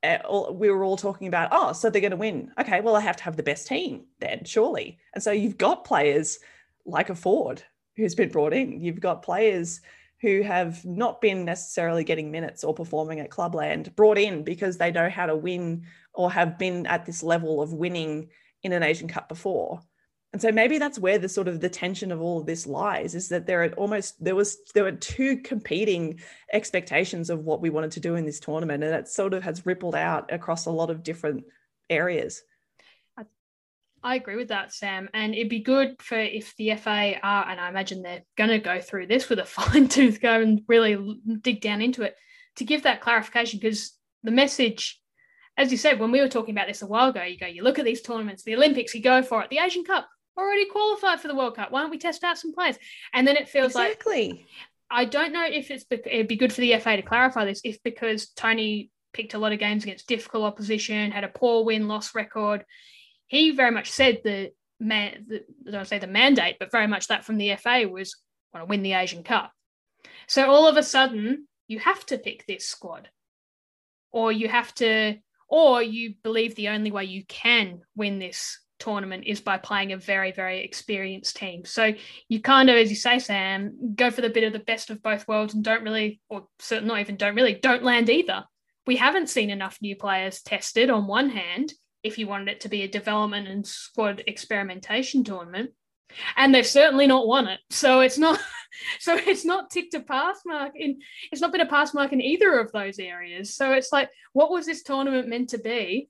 uh, we were all talking about, oh, so they're going to win. Okay, well, I have to have the best team then, surely. And so you've got players like a Foord who's been brought in. You've got players who have not been necessarily getting minutes or performing at clubland brought in because they know how to win or have been at this level of winning in an asian cup before. And so maybe that's where the sort of the tension of all of this lies is that there are almost there was there were two competing expectations of what we wanted to do in this tournament and that sort of has rippled out across a lot of different areas I agree with that, Sam. And it'd be good for if the FA are, and I imagine they're going to go through this with a fine tooth comb and really dig down into it, to give that clarification because the message, as you said, when we were talking about this a while ago, you go, you look at these tournaments, the Olympics, you go for it, the Asian Cup already qualified for the World Cup. Why don't we test out some players? And then it feels exactly. like I don't know if it's it'd be good for the FA to clarify this if because Tony picked a lot of games against difficult opposition, had a poor win loss record he very much said the man, the, I don't say the mandate, but very much that from the FA was want to win the Asian Cup. So all of a sudden, you have to pick this squad, or you have to, or you believe the only way you can win this tournament is by playing a very, very experienced team. So you kind of, as you say, Sam, go for the bit of the best of both worlds and don't really, or certainly not even don't really, don't land either. We haven't seen enough new players tested on one hand, if you wanted it to be a development and squad experimentation tournament. And they've certainly not won it. So it's not so it's not ticked a pass mark in it's not been a pass mark in either of those areas. So it's like, what was this tournament meant to be?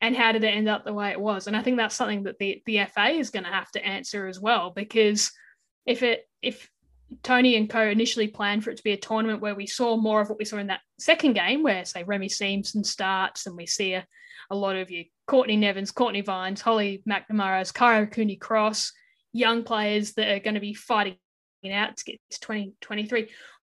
And how did it end up the way it was? And I think that's something that the, the FA is going to have to answer as well, because if it if Tony and co initially planned for it to be a tournament where we saw more of what we saw in that second game, where say Remy Siemsen starts and we see a, a lot of you Courtney Nevins, Courtney Vines, Holly McNamara's, Kyra Cooney Cross, young players that are going to be fighting out to get to 2023.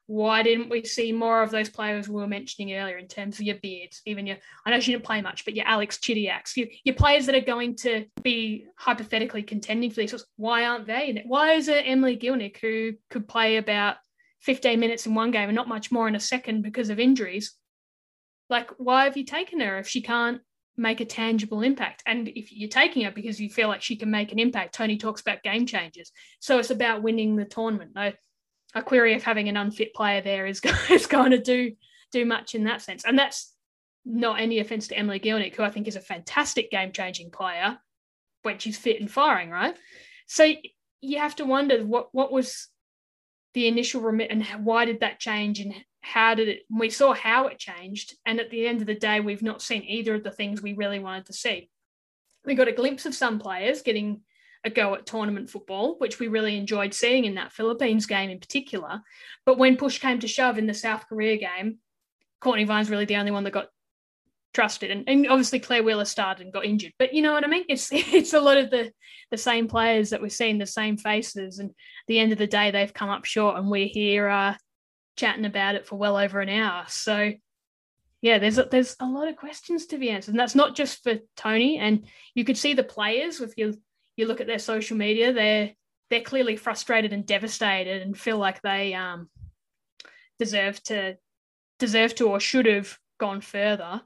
Why didn't we see more of those players we were mentioning earlier in terms of your beards, even your, I know she didn't play much, but your Alex Chidiacs, your, your players that are going to be hypothetically contending for these, why aren't they? Why is it Emily Gielnik who could play about 15 minutes in one game and not much more in a second because of injuries? Like, why have you taken her if she can't make a tangible impact. And if you're taking her because you feel like she can make an impact, Tony talks about game changers. So it's about winning the tournament. No, a query of having an unfit player there is, is going to do do much in that sense. And that's not any offense to Emily Gielnik, who I think is a fantastic game changing player when she's fit and firing, right? So you have to wonder what what was the initial remit and why did that change and how did it we saw how it changed and at the end of the day we've not seen either of the things we really wanted to see we got a glimpse of some players getting a go at tournament football which we really enjoyed seeing in that philippines game in particular but when push came to shove in the south korea game courtney vine's really the only one that got trusted. And, and obviously Clare Wheeler started and got injured, but you know what I mean? It's it's a lot of the the same players that we're seeing, the same faces, and the end of the day they've come up short, and we're here uh, chatting about it for well over an hour. So yeah, there's a, there's a lot of questions to be answered, and that's not just for Tony. And you could see the players if you you look at their social media, they're they're clearly frustrated and devastated, and feel like they um, deserve to deserve to or should have gone further.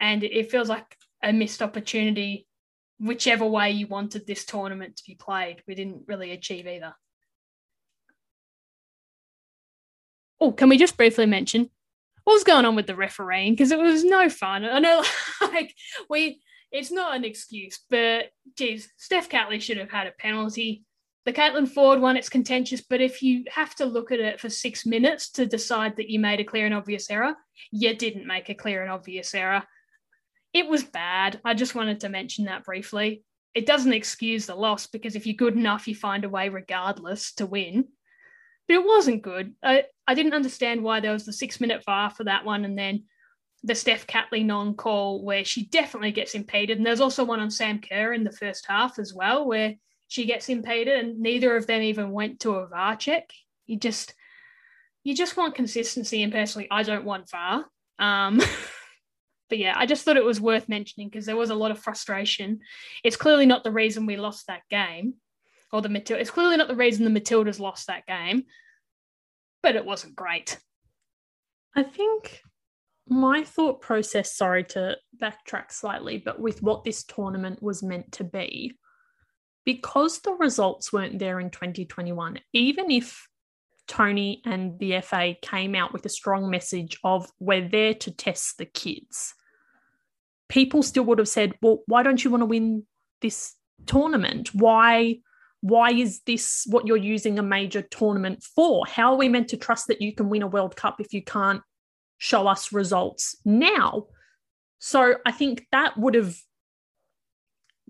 And it feels like a missed opportunity, whichever way you wanted this tournament to be played. We didn't really achieve either. Oh, can we just briefly mention what was going on with the refereeing? Because it was no fun. I know, like, we, it's not an excuse, but geez, Steph Catley should have had a penalty. The Caitlin Foord one, it's contentious, but if you have to look at it for six minutes to decide that you made a clear and obvious error, you didn't make a clear and obvious error. It was bad. I just wanted to mention that briefly. It doesn't excuse the loss because if you're good enough, you find a way regardless to win. But it wasn't good. I, I didn't understand why there was the six minute VAR for that one and then the Steph Catley non call where she definitely gets impeded. And there's also one on Sam Kerr in the first half as well where she gets impeded and neither of them even went to a VAR check. You just you just want consistency and personally I don't want VAR. Um, but yeah, I just thought it was worth mentioning because there was a lot of frustration. It's clearly not the reason we lost that game, or the Matilda. It's clearly not the reason the Matildas lost that game, but it wasn't great. I think my thought process, sorry to backtrack slightly, but with what this tournament was meant to be, because the results weren't there in 2021, even if Tony and the FA came out with a strong message of we're there to test the kids, people still would have said, well, why don't you want to win this tournament? Why? Why is this what you're using a major tournament for? How are we meant to trust that you can win a World Cup if you can't show us results now? So I think that would have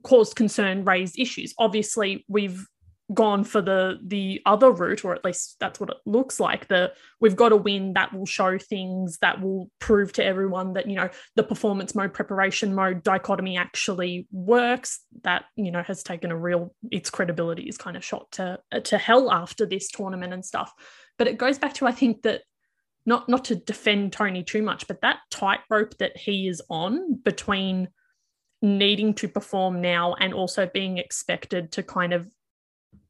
caused concern, raised issues. Obviously, we've gone for the the other route or at least that's what it looks like the we've got a win that will show things that will prove to everyone that you know the performance mode preparation mode dichotomy actually works that you know has taken a real its credibility is kind of shot to uh, to hell after this tournament and stuff. But it goes back to i think that not not to defend tony too much but that tightrope that he is on between needing to perform now and also being expected to kind of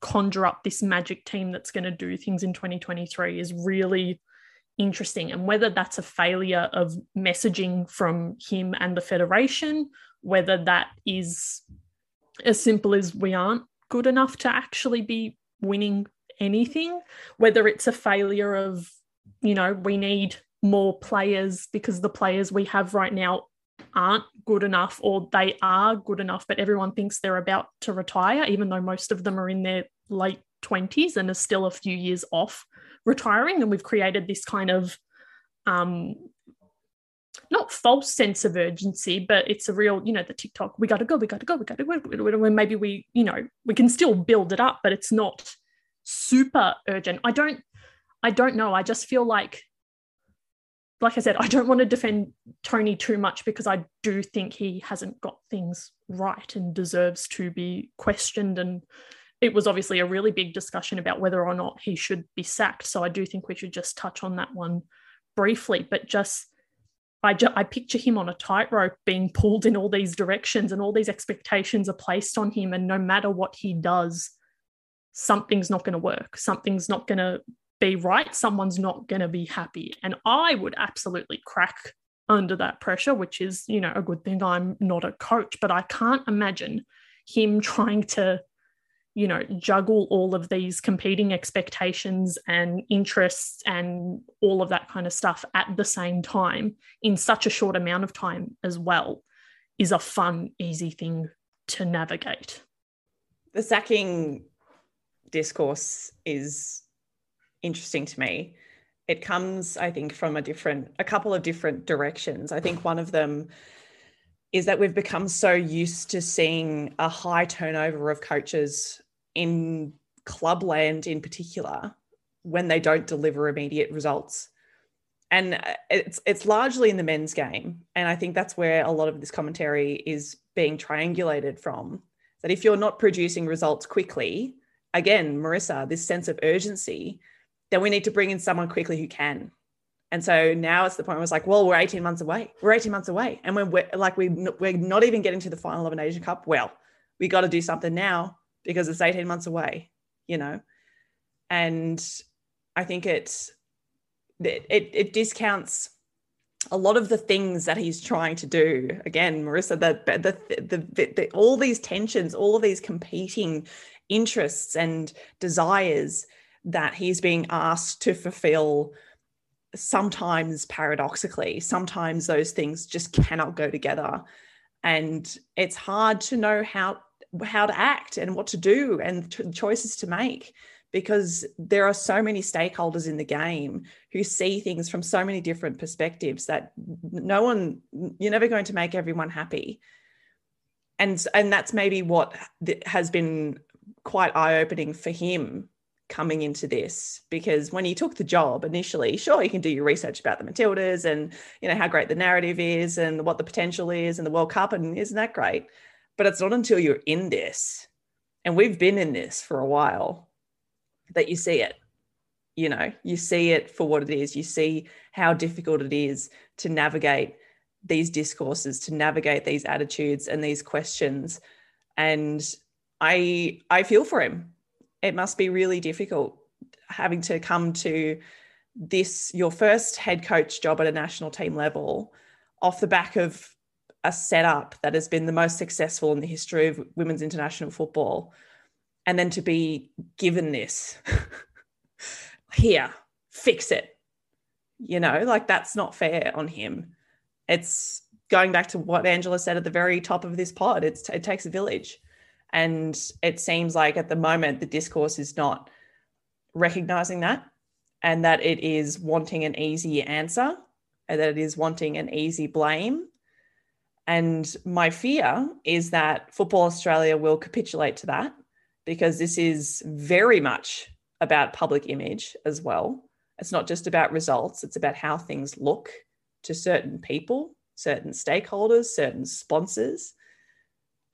conjure up this magic team that's going to do things in 2023 is really interesting. And whether that's a failure of messaging from him and the Federation, whether that is as simple as we aren't good enough to actually be winning anything, whether it's a failure of, you know, we need more players because the players we have right now aren't good enough or they are good enough, but everyone thinks they're about to retire, even though most of them are in their late 20s and are still a few years off retiring. And we've created this kind of um, not false sense of urgency, but it's a real, you know, the TikTok, we got to go, we got to go, we got to go. Maybe we, you know, we can still build it up, but it's not super urgent. I don't, I don't know. I just feel like like I said, I don't want to defend Tony too much because I do think he hasn't got things right and deserves to be questioned. And it was obviously a really big discussion about whether or not he should be sacked. So I do think we should just touch on that one briefly. But just, I, ju- I picture him on a tightrope being pulled in all these directions, and all these expectations are placed on him. And no matter what he does, something's not going to work. Something's not going to be right, someone's not going to be happy. And I would absolutely crack under that pressure, which is, you know, a good thing. I'm not a coach, but I can't imagine him trying to, you know, juggle all of these competing expectations and interests and all of that kind of stuff at the same time in such a short amount of time as well is a fun, easy thing to navigate. The sacking discourse is interesting to me. It comes, I think, from a different, a couple of different directions. I think one of them is that we've become so used to seeing a high turnover of coaches in clubland in particular when they don't deliver immediate results. and uh, it's it's largely in the men's game and i think that's where a lot of this commentary is being triangulated from that if you're not producing results quickly again marissa this sense of urgency then we need to bring in someone quickly who can. And so now it's the point where it's like well we're 18 months away. We're 18 months away. And when we're like we, we're not even getting to the final of an asian cup well we got to do something now because it's 18 months away you know? And i think it's it, it discounts a lot of the things that he's trying to do. Again marissa the the, the, the, the all these tensions all of these competing interests and desires that he's being asked to fulfill sometimes paradoxically sometimes those things just cannot go together. And it's hard to know how how to act and what to do and choices to make because there are so many stakeholders in the game who see things from so many different perspectives that no one you're never going to make everyone happy. And and that's maybe what has been quite eye-opening for him coming into this because when he took the job initially sure you can do your research about the matildas and you know how great the narrative is and what the potential is and the world cup and isn't that great? But it's not until you're in this and we've been in this for a while that you see it. You know you see it for what it is. You see how difficult it is to navigate these discourses to navigate these attitudes and these questions. And i i feel for him it must be really difficult having to come to this your first head coach job at a national team level off the back of a setup that has been the most successful in the history of women's international football and then to be given this here fix it. You know like that's not fair on him. It's going back to what angela said at the very top of this pod it's, it takes a village and it seems like at the moment the discourse is not recognizing that and that it is wanting an easy answer and that it is wanting an easy blame and my fear is that football australia will capitulate to that because this is very much about public image as well. It's not just about results, it's about how things look to certain people, certain stakeholders, certain sponsors.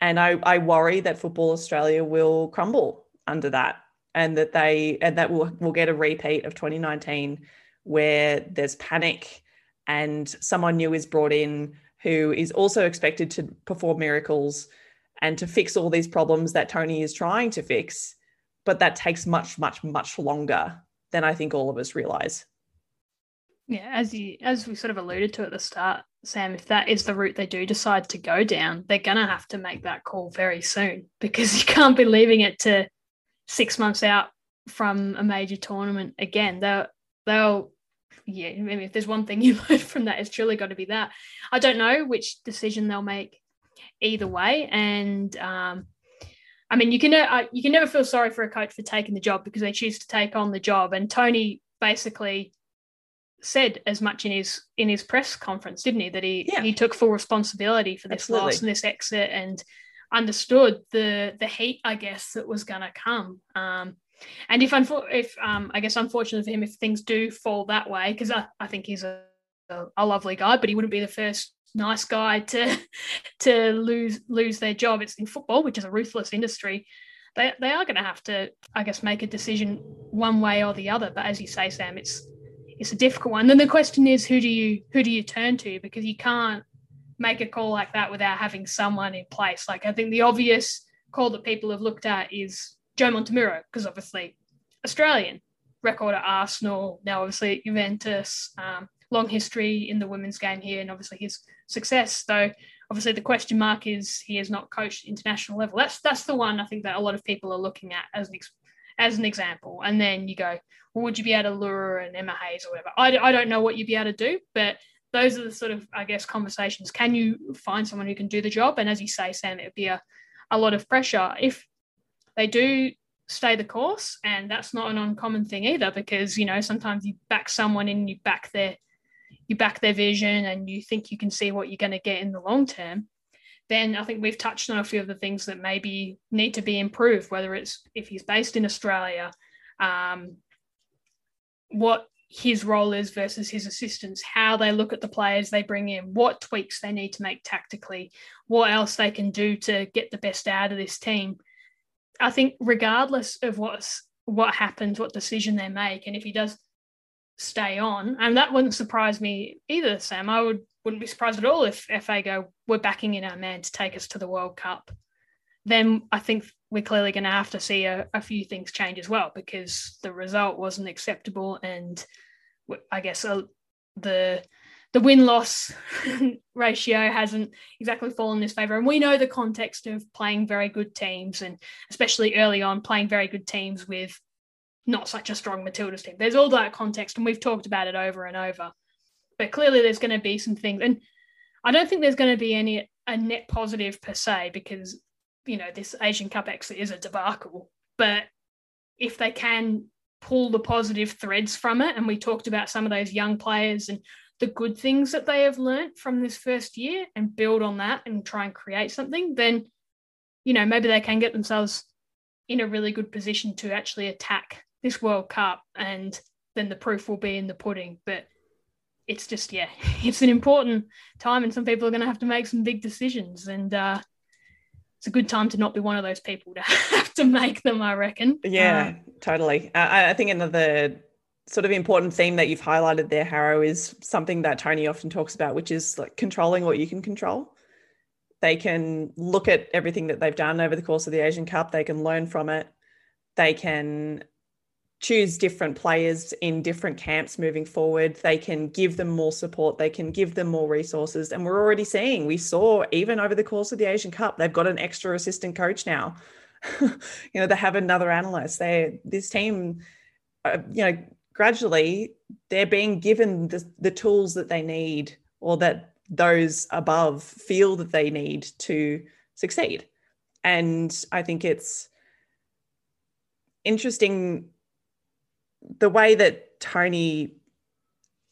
And I, I worry that Football Australia will crumble under that and that they and that will will get a repeat of 2019 where there's panic and someone new is brought in who is also expected to perform miracles and to fix all these problems that Tony is trying to fix. But that takes much, much, much longer than I think all of us realize. Yeah, as you as we sort of alluded to at the start, Sam, if that is the route they do decide to go down, they're gonna have to make that call very soon because you can't be leaving it to six months out from a major tournament again. They'll they'll yeah, mean, if there's one thing you learn from that, it's truly got to be that. I don't know which decision they'll make either way. And um, I mean, you can uh, you can never feel sorry for a coach for taking the job because they choose to take on the job. And Tony basically said as much in his in his press conference, didn't he? That he yeah. he took full responsibility for this Absolutely. loss and this exit and understood the the heat, I guess, that was going to come. Um, and if if um, I guess unfortunately for him, if things do fall that way, because I, I think he's a, a, a lovely guy, but he wouldn't be the first nice guy to to lose lose their job. It's in football, which is a ruthless industry. They they are going to have to, I guess, make a decision one way or the other. But as you say, Sam, it's it's a difficult one. Then the question is, who do you who do you turn to? Because you can't make a call like that without having someone in place. Like I think the obvious call that people have looked at is Joe Montemurro, because obviously Australian record at Arsenal, now obviously at Juventus, um, long history in the women's game here, and obviously his success. Though obviously the question mark is he has not coached international level. That's that's the one I think that a lot of people are looking at as an as an example. And then you go, well, would you be able to lure an Emma Hayes or whatever? I, I don't know what you'd be able to do, but those are the sort of I guess conversations. Can you find someone who can do the job? And as you say, Sam, it would be a, a lot of pressure if they do stay the course and that's not an uncommon thing either because you know sometimes you back someone in you back their you back their vision and you think you can see what you're going to get in the long term, then I think we've touched on a few of the things that maybe need to be improved, whether it's if he's based in Australia, um, what his role is versus his assistants, how they look at the players they bring in, what tweaks they need to make tactically, what else they can do to get the best out of this team. I think regardless of what's what happens, what decision they make, and if he does stay on, and that wouldn't surprise me either, Sam. I would wouldn't be surprised at all if FA go, we're backing in our man to take us to the World Cup. Then I think we're clearly going to have to see a, a, few things change as well because the result wasn't acceptable, and I guess uh, the the win loss ratio hasn't exactly fallen in his favor. And we know the context of playing very good teams, and especially early on, playing very good teams with not such a strong Matilda's team. There's all that context, and we've talked about it over and over. But clearly, there's going to be some things, and I don't think there's going to be any a net positive per se because you know this Asian Cup actually is a debacle. But if they can pull the positive threads from it, and we talked about some of those young players and the good things that they have learned from this first year and build on that and try and create something, then, you know, maybe they can get themselves in a really good position to actually attack this World Cup. And then the proof will be in the pudding. But it's just, yeah, it's an important time. And some people are going to have to make some big decisions. And, uh, it's a good time to not be one of those people to have to make them, I reckon. Yeah, uh, totally. I, I think another sort of important theme that you've highlighted there, Harrow, is something that Tony often talks about, which is like controlling what you can control. They can look at everything that they've done over the course of the Asian Cup, they can learn from it, they can choose different players in different camps moving forward. They can give them more support, they can give them more resources. And we're already seeing, we saw even over the course of the Asian Cup, they've got an extra assistant coach now. you know, they have another analyst. They this team, uh, you know, gradually they're being given the, the tools that they need or that those above feel that they need to succeed. And I think it's interesting the way that Tony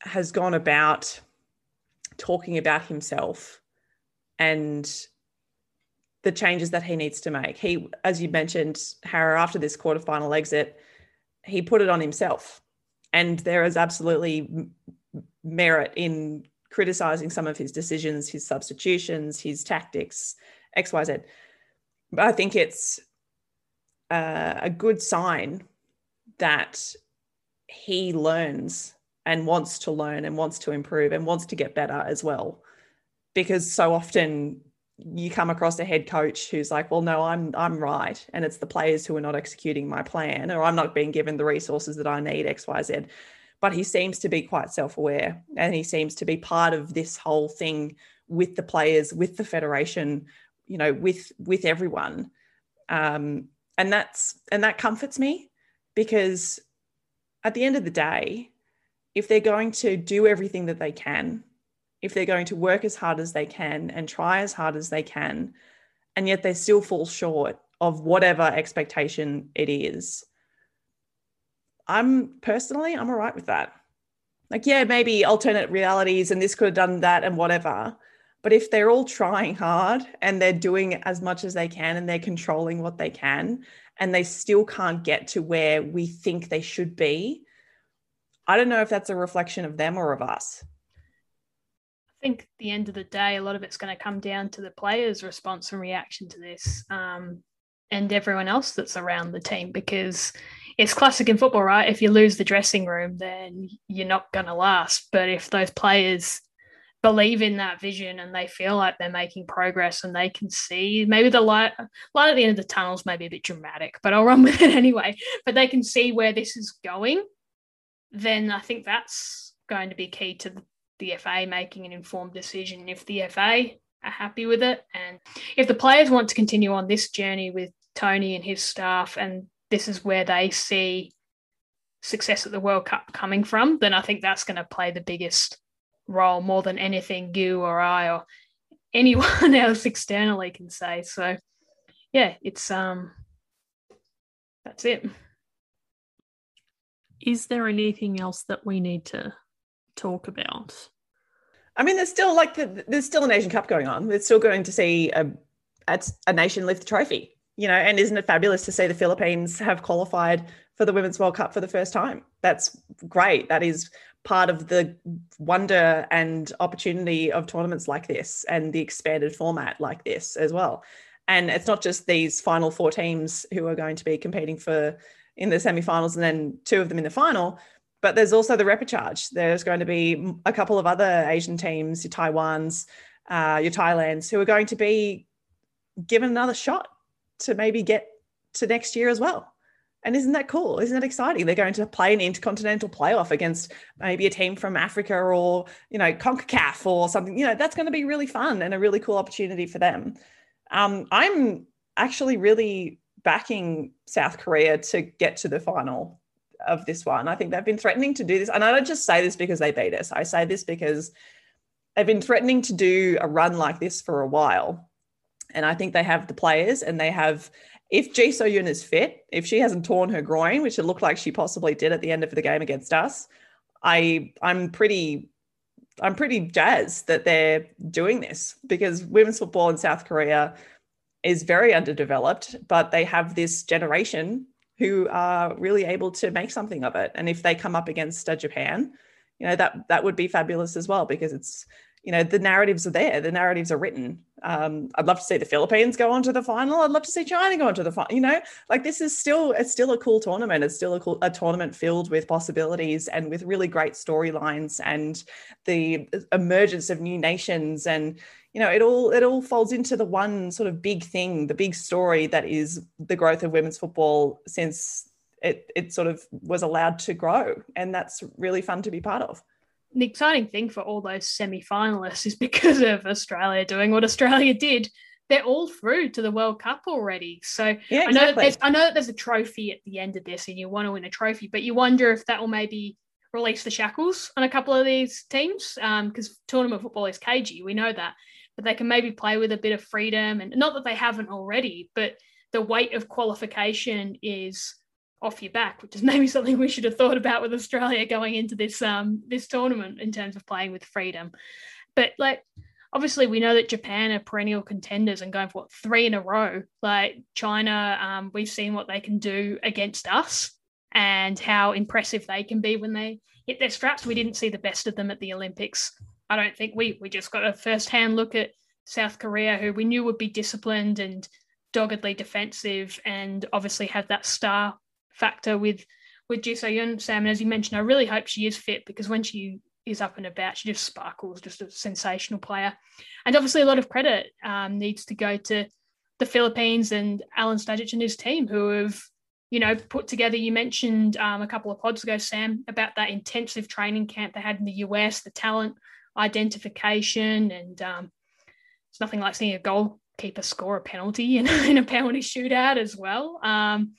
has gone about talking about himself and the changes that he needs to make. He, as you mentioned, Harrow, after this quarterfinal exit, he put it on himself and there is absolutely merit in criticizing some of his decisions, his substitutions, his tactics, X, Y, Z. But I think it's uh, a good sign that he learns and wants to learn and wants to improve and wants to get better as well. Because so often you come across a head coach who's like, well, no, I'm I'm right. And it's the players who are not executing my plan, or I'm not being given the resources that I need, XYZ. But he seems to be quite self-aware and he seems to be part of this whole thing with the players, with the federation, you know, with with everyone. Um, and that's and that comforts me because at the end of the day, if they're going to do everything that they can if they're going to work as hard as they can and try as hard as they can, and yet they still fall short of whatever expectation it is. I'm personally, I'm all right with that. Like, yeah, maybe alternate realities and this could have done that and whatever. But if they're all trying hard and they're doing as much as they can and they're controlling what they can and they still can't get to where we think they should be, I don't know if that's a reflection of them or of us I think at the end of the day, a lot of it's going to come down to the players' response and reaction to this, um, and everyone else that's around the team. Because it's classic in football, right? If you lose the dressing room, then you're not going to last. But if those players believe in that vision and they feel like they're making progress and they can see maybe the light light at the end of the tunnels may be a bit dramatic, but I'll run with it anyway. But they can see where this is going, then I think that's going to be key to the FA making an informed decision. If the FA are happy with it, and if the players want to continue on this journey with Tony and his staff, and this is where they see success at the World Cup coming from, then I think that's going to play the biggest role more than anything you or I or anyone else externally can say. So, yeah, it's um, that's it. Is there anything else that we need to talk about? I mean, there's still like the, there's still an Asian Cup going on. We're still going to see a, a nation lift the trophy, you know. And isn't it fabulous to see the Philippines have qualified for the Women's World Cup for the first time. That's great. That is part of the wonder and opportunity of tournaments like this and the expanded format like this as well. And it's not just these final four teams who are going to be competing for in the semi-finals and then two of them in the final, but there's also the repechage. There's going to be a couple of other Asian teams, your Taiwans, uh, your Thailands, who are going to be given another shot to maybe get to next year as well. And isn't that cool? Isn't that exciting? They're going to play an intercontinental playoff against maybe a team from Africa or, you know, CONCACAF or something. You know, that's going to be really fun and a really cool opportunity for them. Um, I'm actually really backing South Korea to get to the final of this one. I think they've been threatening to do this. And I don't just say this because they beat us. I say this because they've been threatening to do a run like this for a while. And I think they have the players and they have if Ji So Yun is fit, if she hasn't torn her groin, which it looked like she possibly did at the end of the game against us, I I'm pretty I'm pretty jazzed that they're doing this because women's football in South Korea is very underdeveloped, but they have this generation who are really able to make something of it. And if they come up against uh, Japan, you know that that would be fabulous as well because it's you know the narratives are there the narratives are written. Um, i'd love to see the philippines go on to the final. I'd love to see china go on to the final you know like this is still it's still a cool tournament. It's still a cool a tournament filled with possibilities and with really great storylines and the emergence of new nations. And you know it all it all folds into the one sort of big thing the big story that is the growth of women's football since it it sort of was allowed to grow. And that's really fun to be part of the exciting thing for all those semi-finalists is because of Australia doing what Australia did. They're all through to the World Cup already. So yeah, exactly. I know that there's, I know that there's a trophy at the end of this, and you want to win a trophy, but you wonder if that will maybe release the shackles on a couple of these teams because um, tournament football is cagey. We know that, but they can maybe play with a bit of freedom, and not that they haven't already, but the weight of qualification is off your back, which is maybe something we should have thought about with Australia going into this um this tournament in terms of playing with freedom. But like obviously we know that Japan are perennial contenders and going for what three in a row. Like China, um, we've seen what they can do against us and how impressive they can be when they hit their straps. We didn't see the best of them at the Olympics. I don't think we we just got a first hand look at South Korea, who we knew would be disciplined and doggedly defensive, and obviously have that star factor with with So Yun, Sam. And as you mentioned, I really hope she is fit because when she is up and about, she just sparkles, just a sensational player. And obviously, a lot of credit um, needs to go to the Philippines and Alen Stajcic and his team who have, you know, put together. You mentioned um, a couple of pods ago, Sam, about that intensive training camp they had in the US, the talent identification, and um, it's nothing like seeing a goalkeeper score a penalty in, in a penalty shootout as well. Um,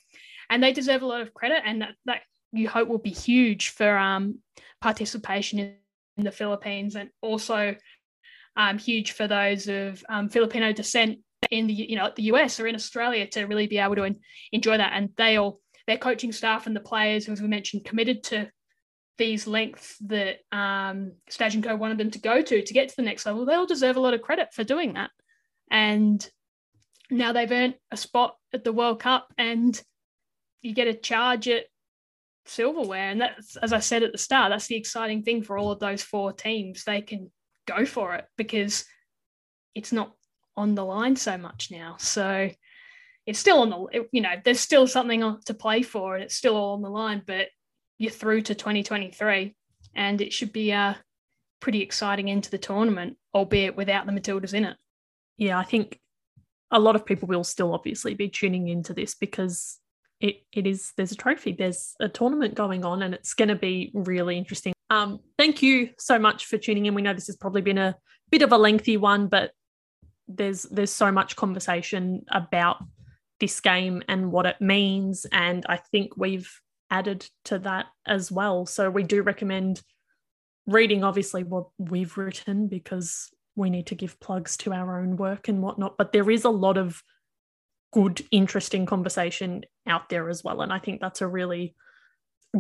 and they deserve a lot of credit, and that, that you hope will be huge for um, participation in, in, the Philippines, and also um, huge for those of um, Filipino descent in the you know the US or in Australia to really be able to en- enjoy that. And they all their coaching staff and the players, as we mentioned, committed to these lengths that um, Stage and Co wanted them to go to to get to the next level. They all deserve a lot of credit for doing that. And now they've earned a spot at the World Cup, and you get a charge at silverware. And that's, as I said at the start, that's the exciting thing for all of those four teams. They can go for it because it's not on the line so much now. So it's still on the, you know, there's still something to play for and it's still all on the line, but you're through to 2023 and it should be a pretty exciting into the tournament, albeit without the Matildas in it. Yeah, I think a lot of people will still obviously be tuning into this because it it is there's a trophy there's a tournament going on and it's going to be really interesting. Um thank you so much for tuning in. We know this has probably been a bit of a lengthy one but there's there's so much conversation about this game and what it means and i think we've added to that as well. So we do recommend reading obviously what we've written because we need to give plugs to our own work and whatnot but there is a lot of good, interesting conversation out there as well. And I think that's a really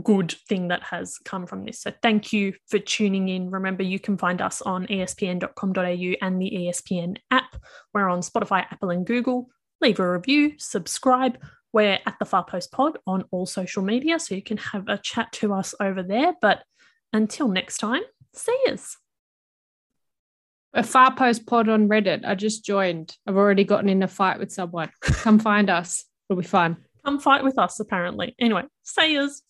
good thing that has come from this. So thank you for tuning in. Remember, you can find us on espn.com.au and the ESPN app. We're on Spotify, Apple, and Google. Leave a review, subscribe We're at the Far Post Pod on all social media, so you can have a chat to us over there. But until next time, see yous. A far post pod on Reddit. I just joined. I've already gotten in a fight with someone. Come find us. It'll be fun. Come fight with us, apparently. Anyway, yous.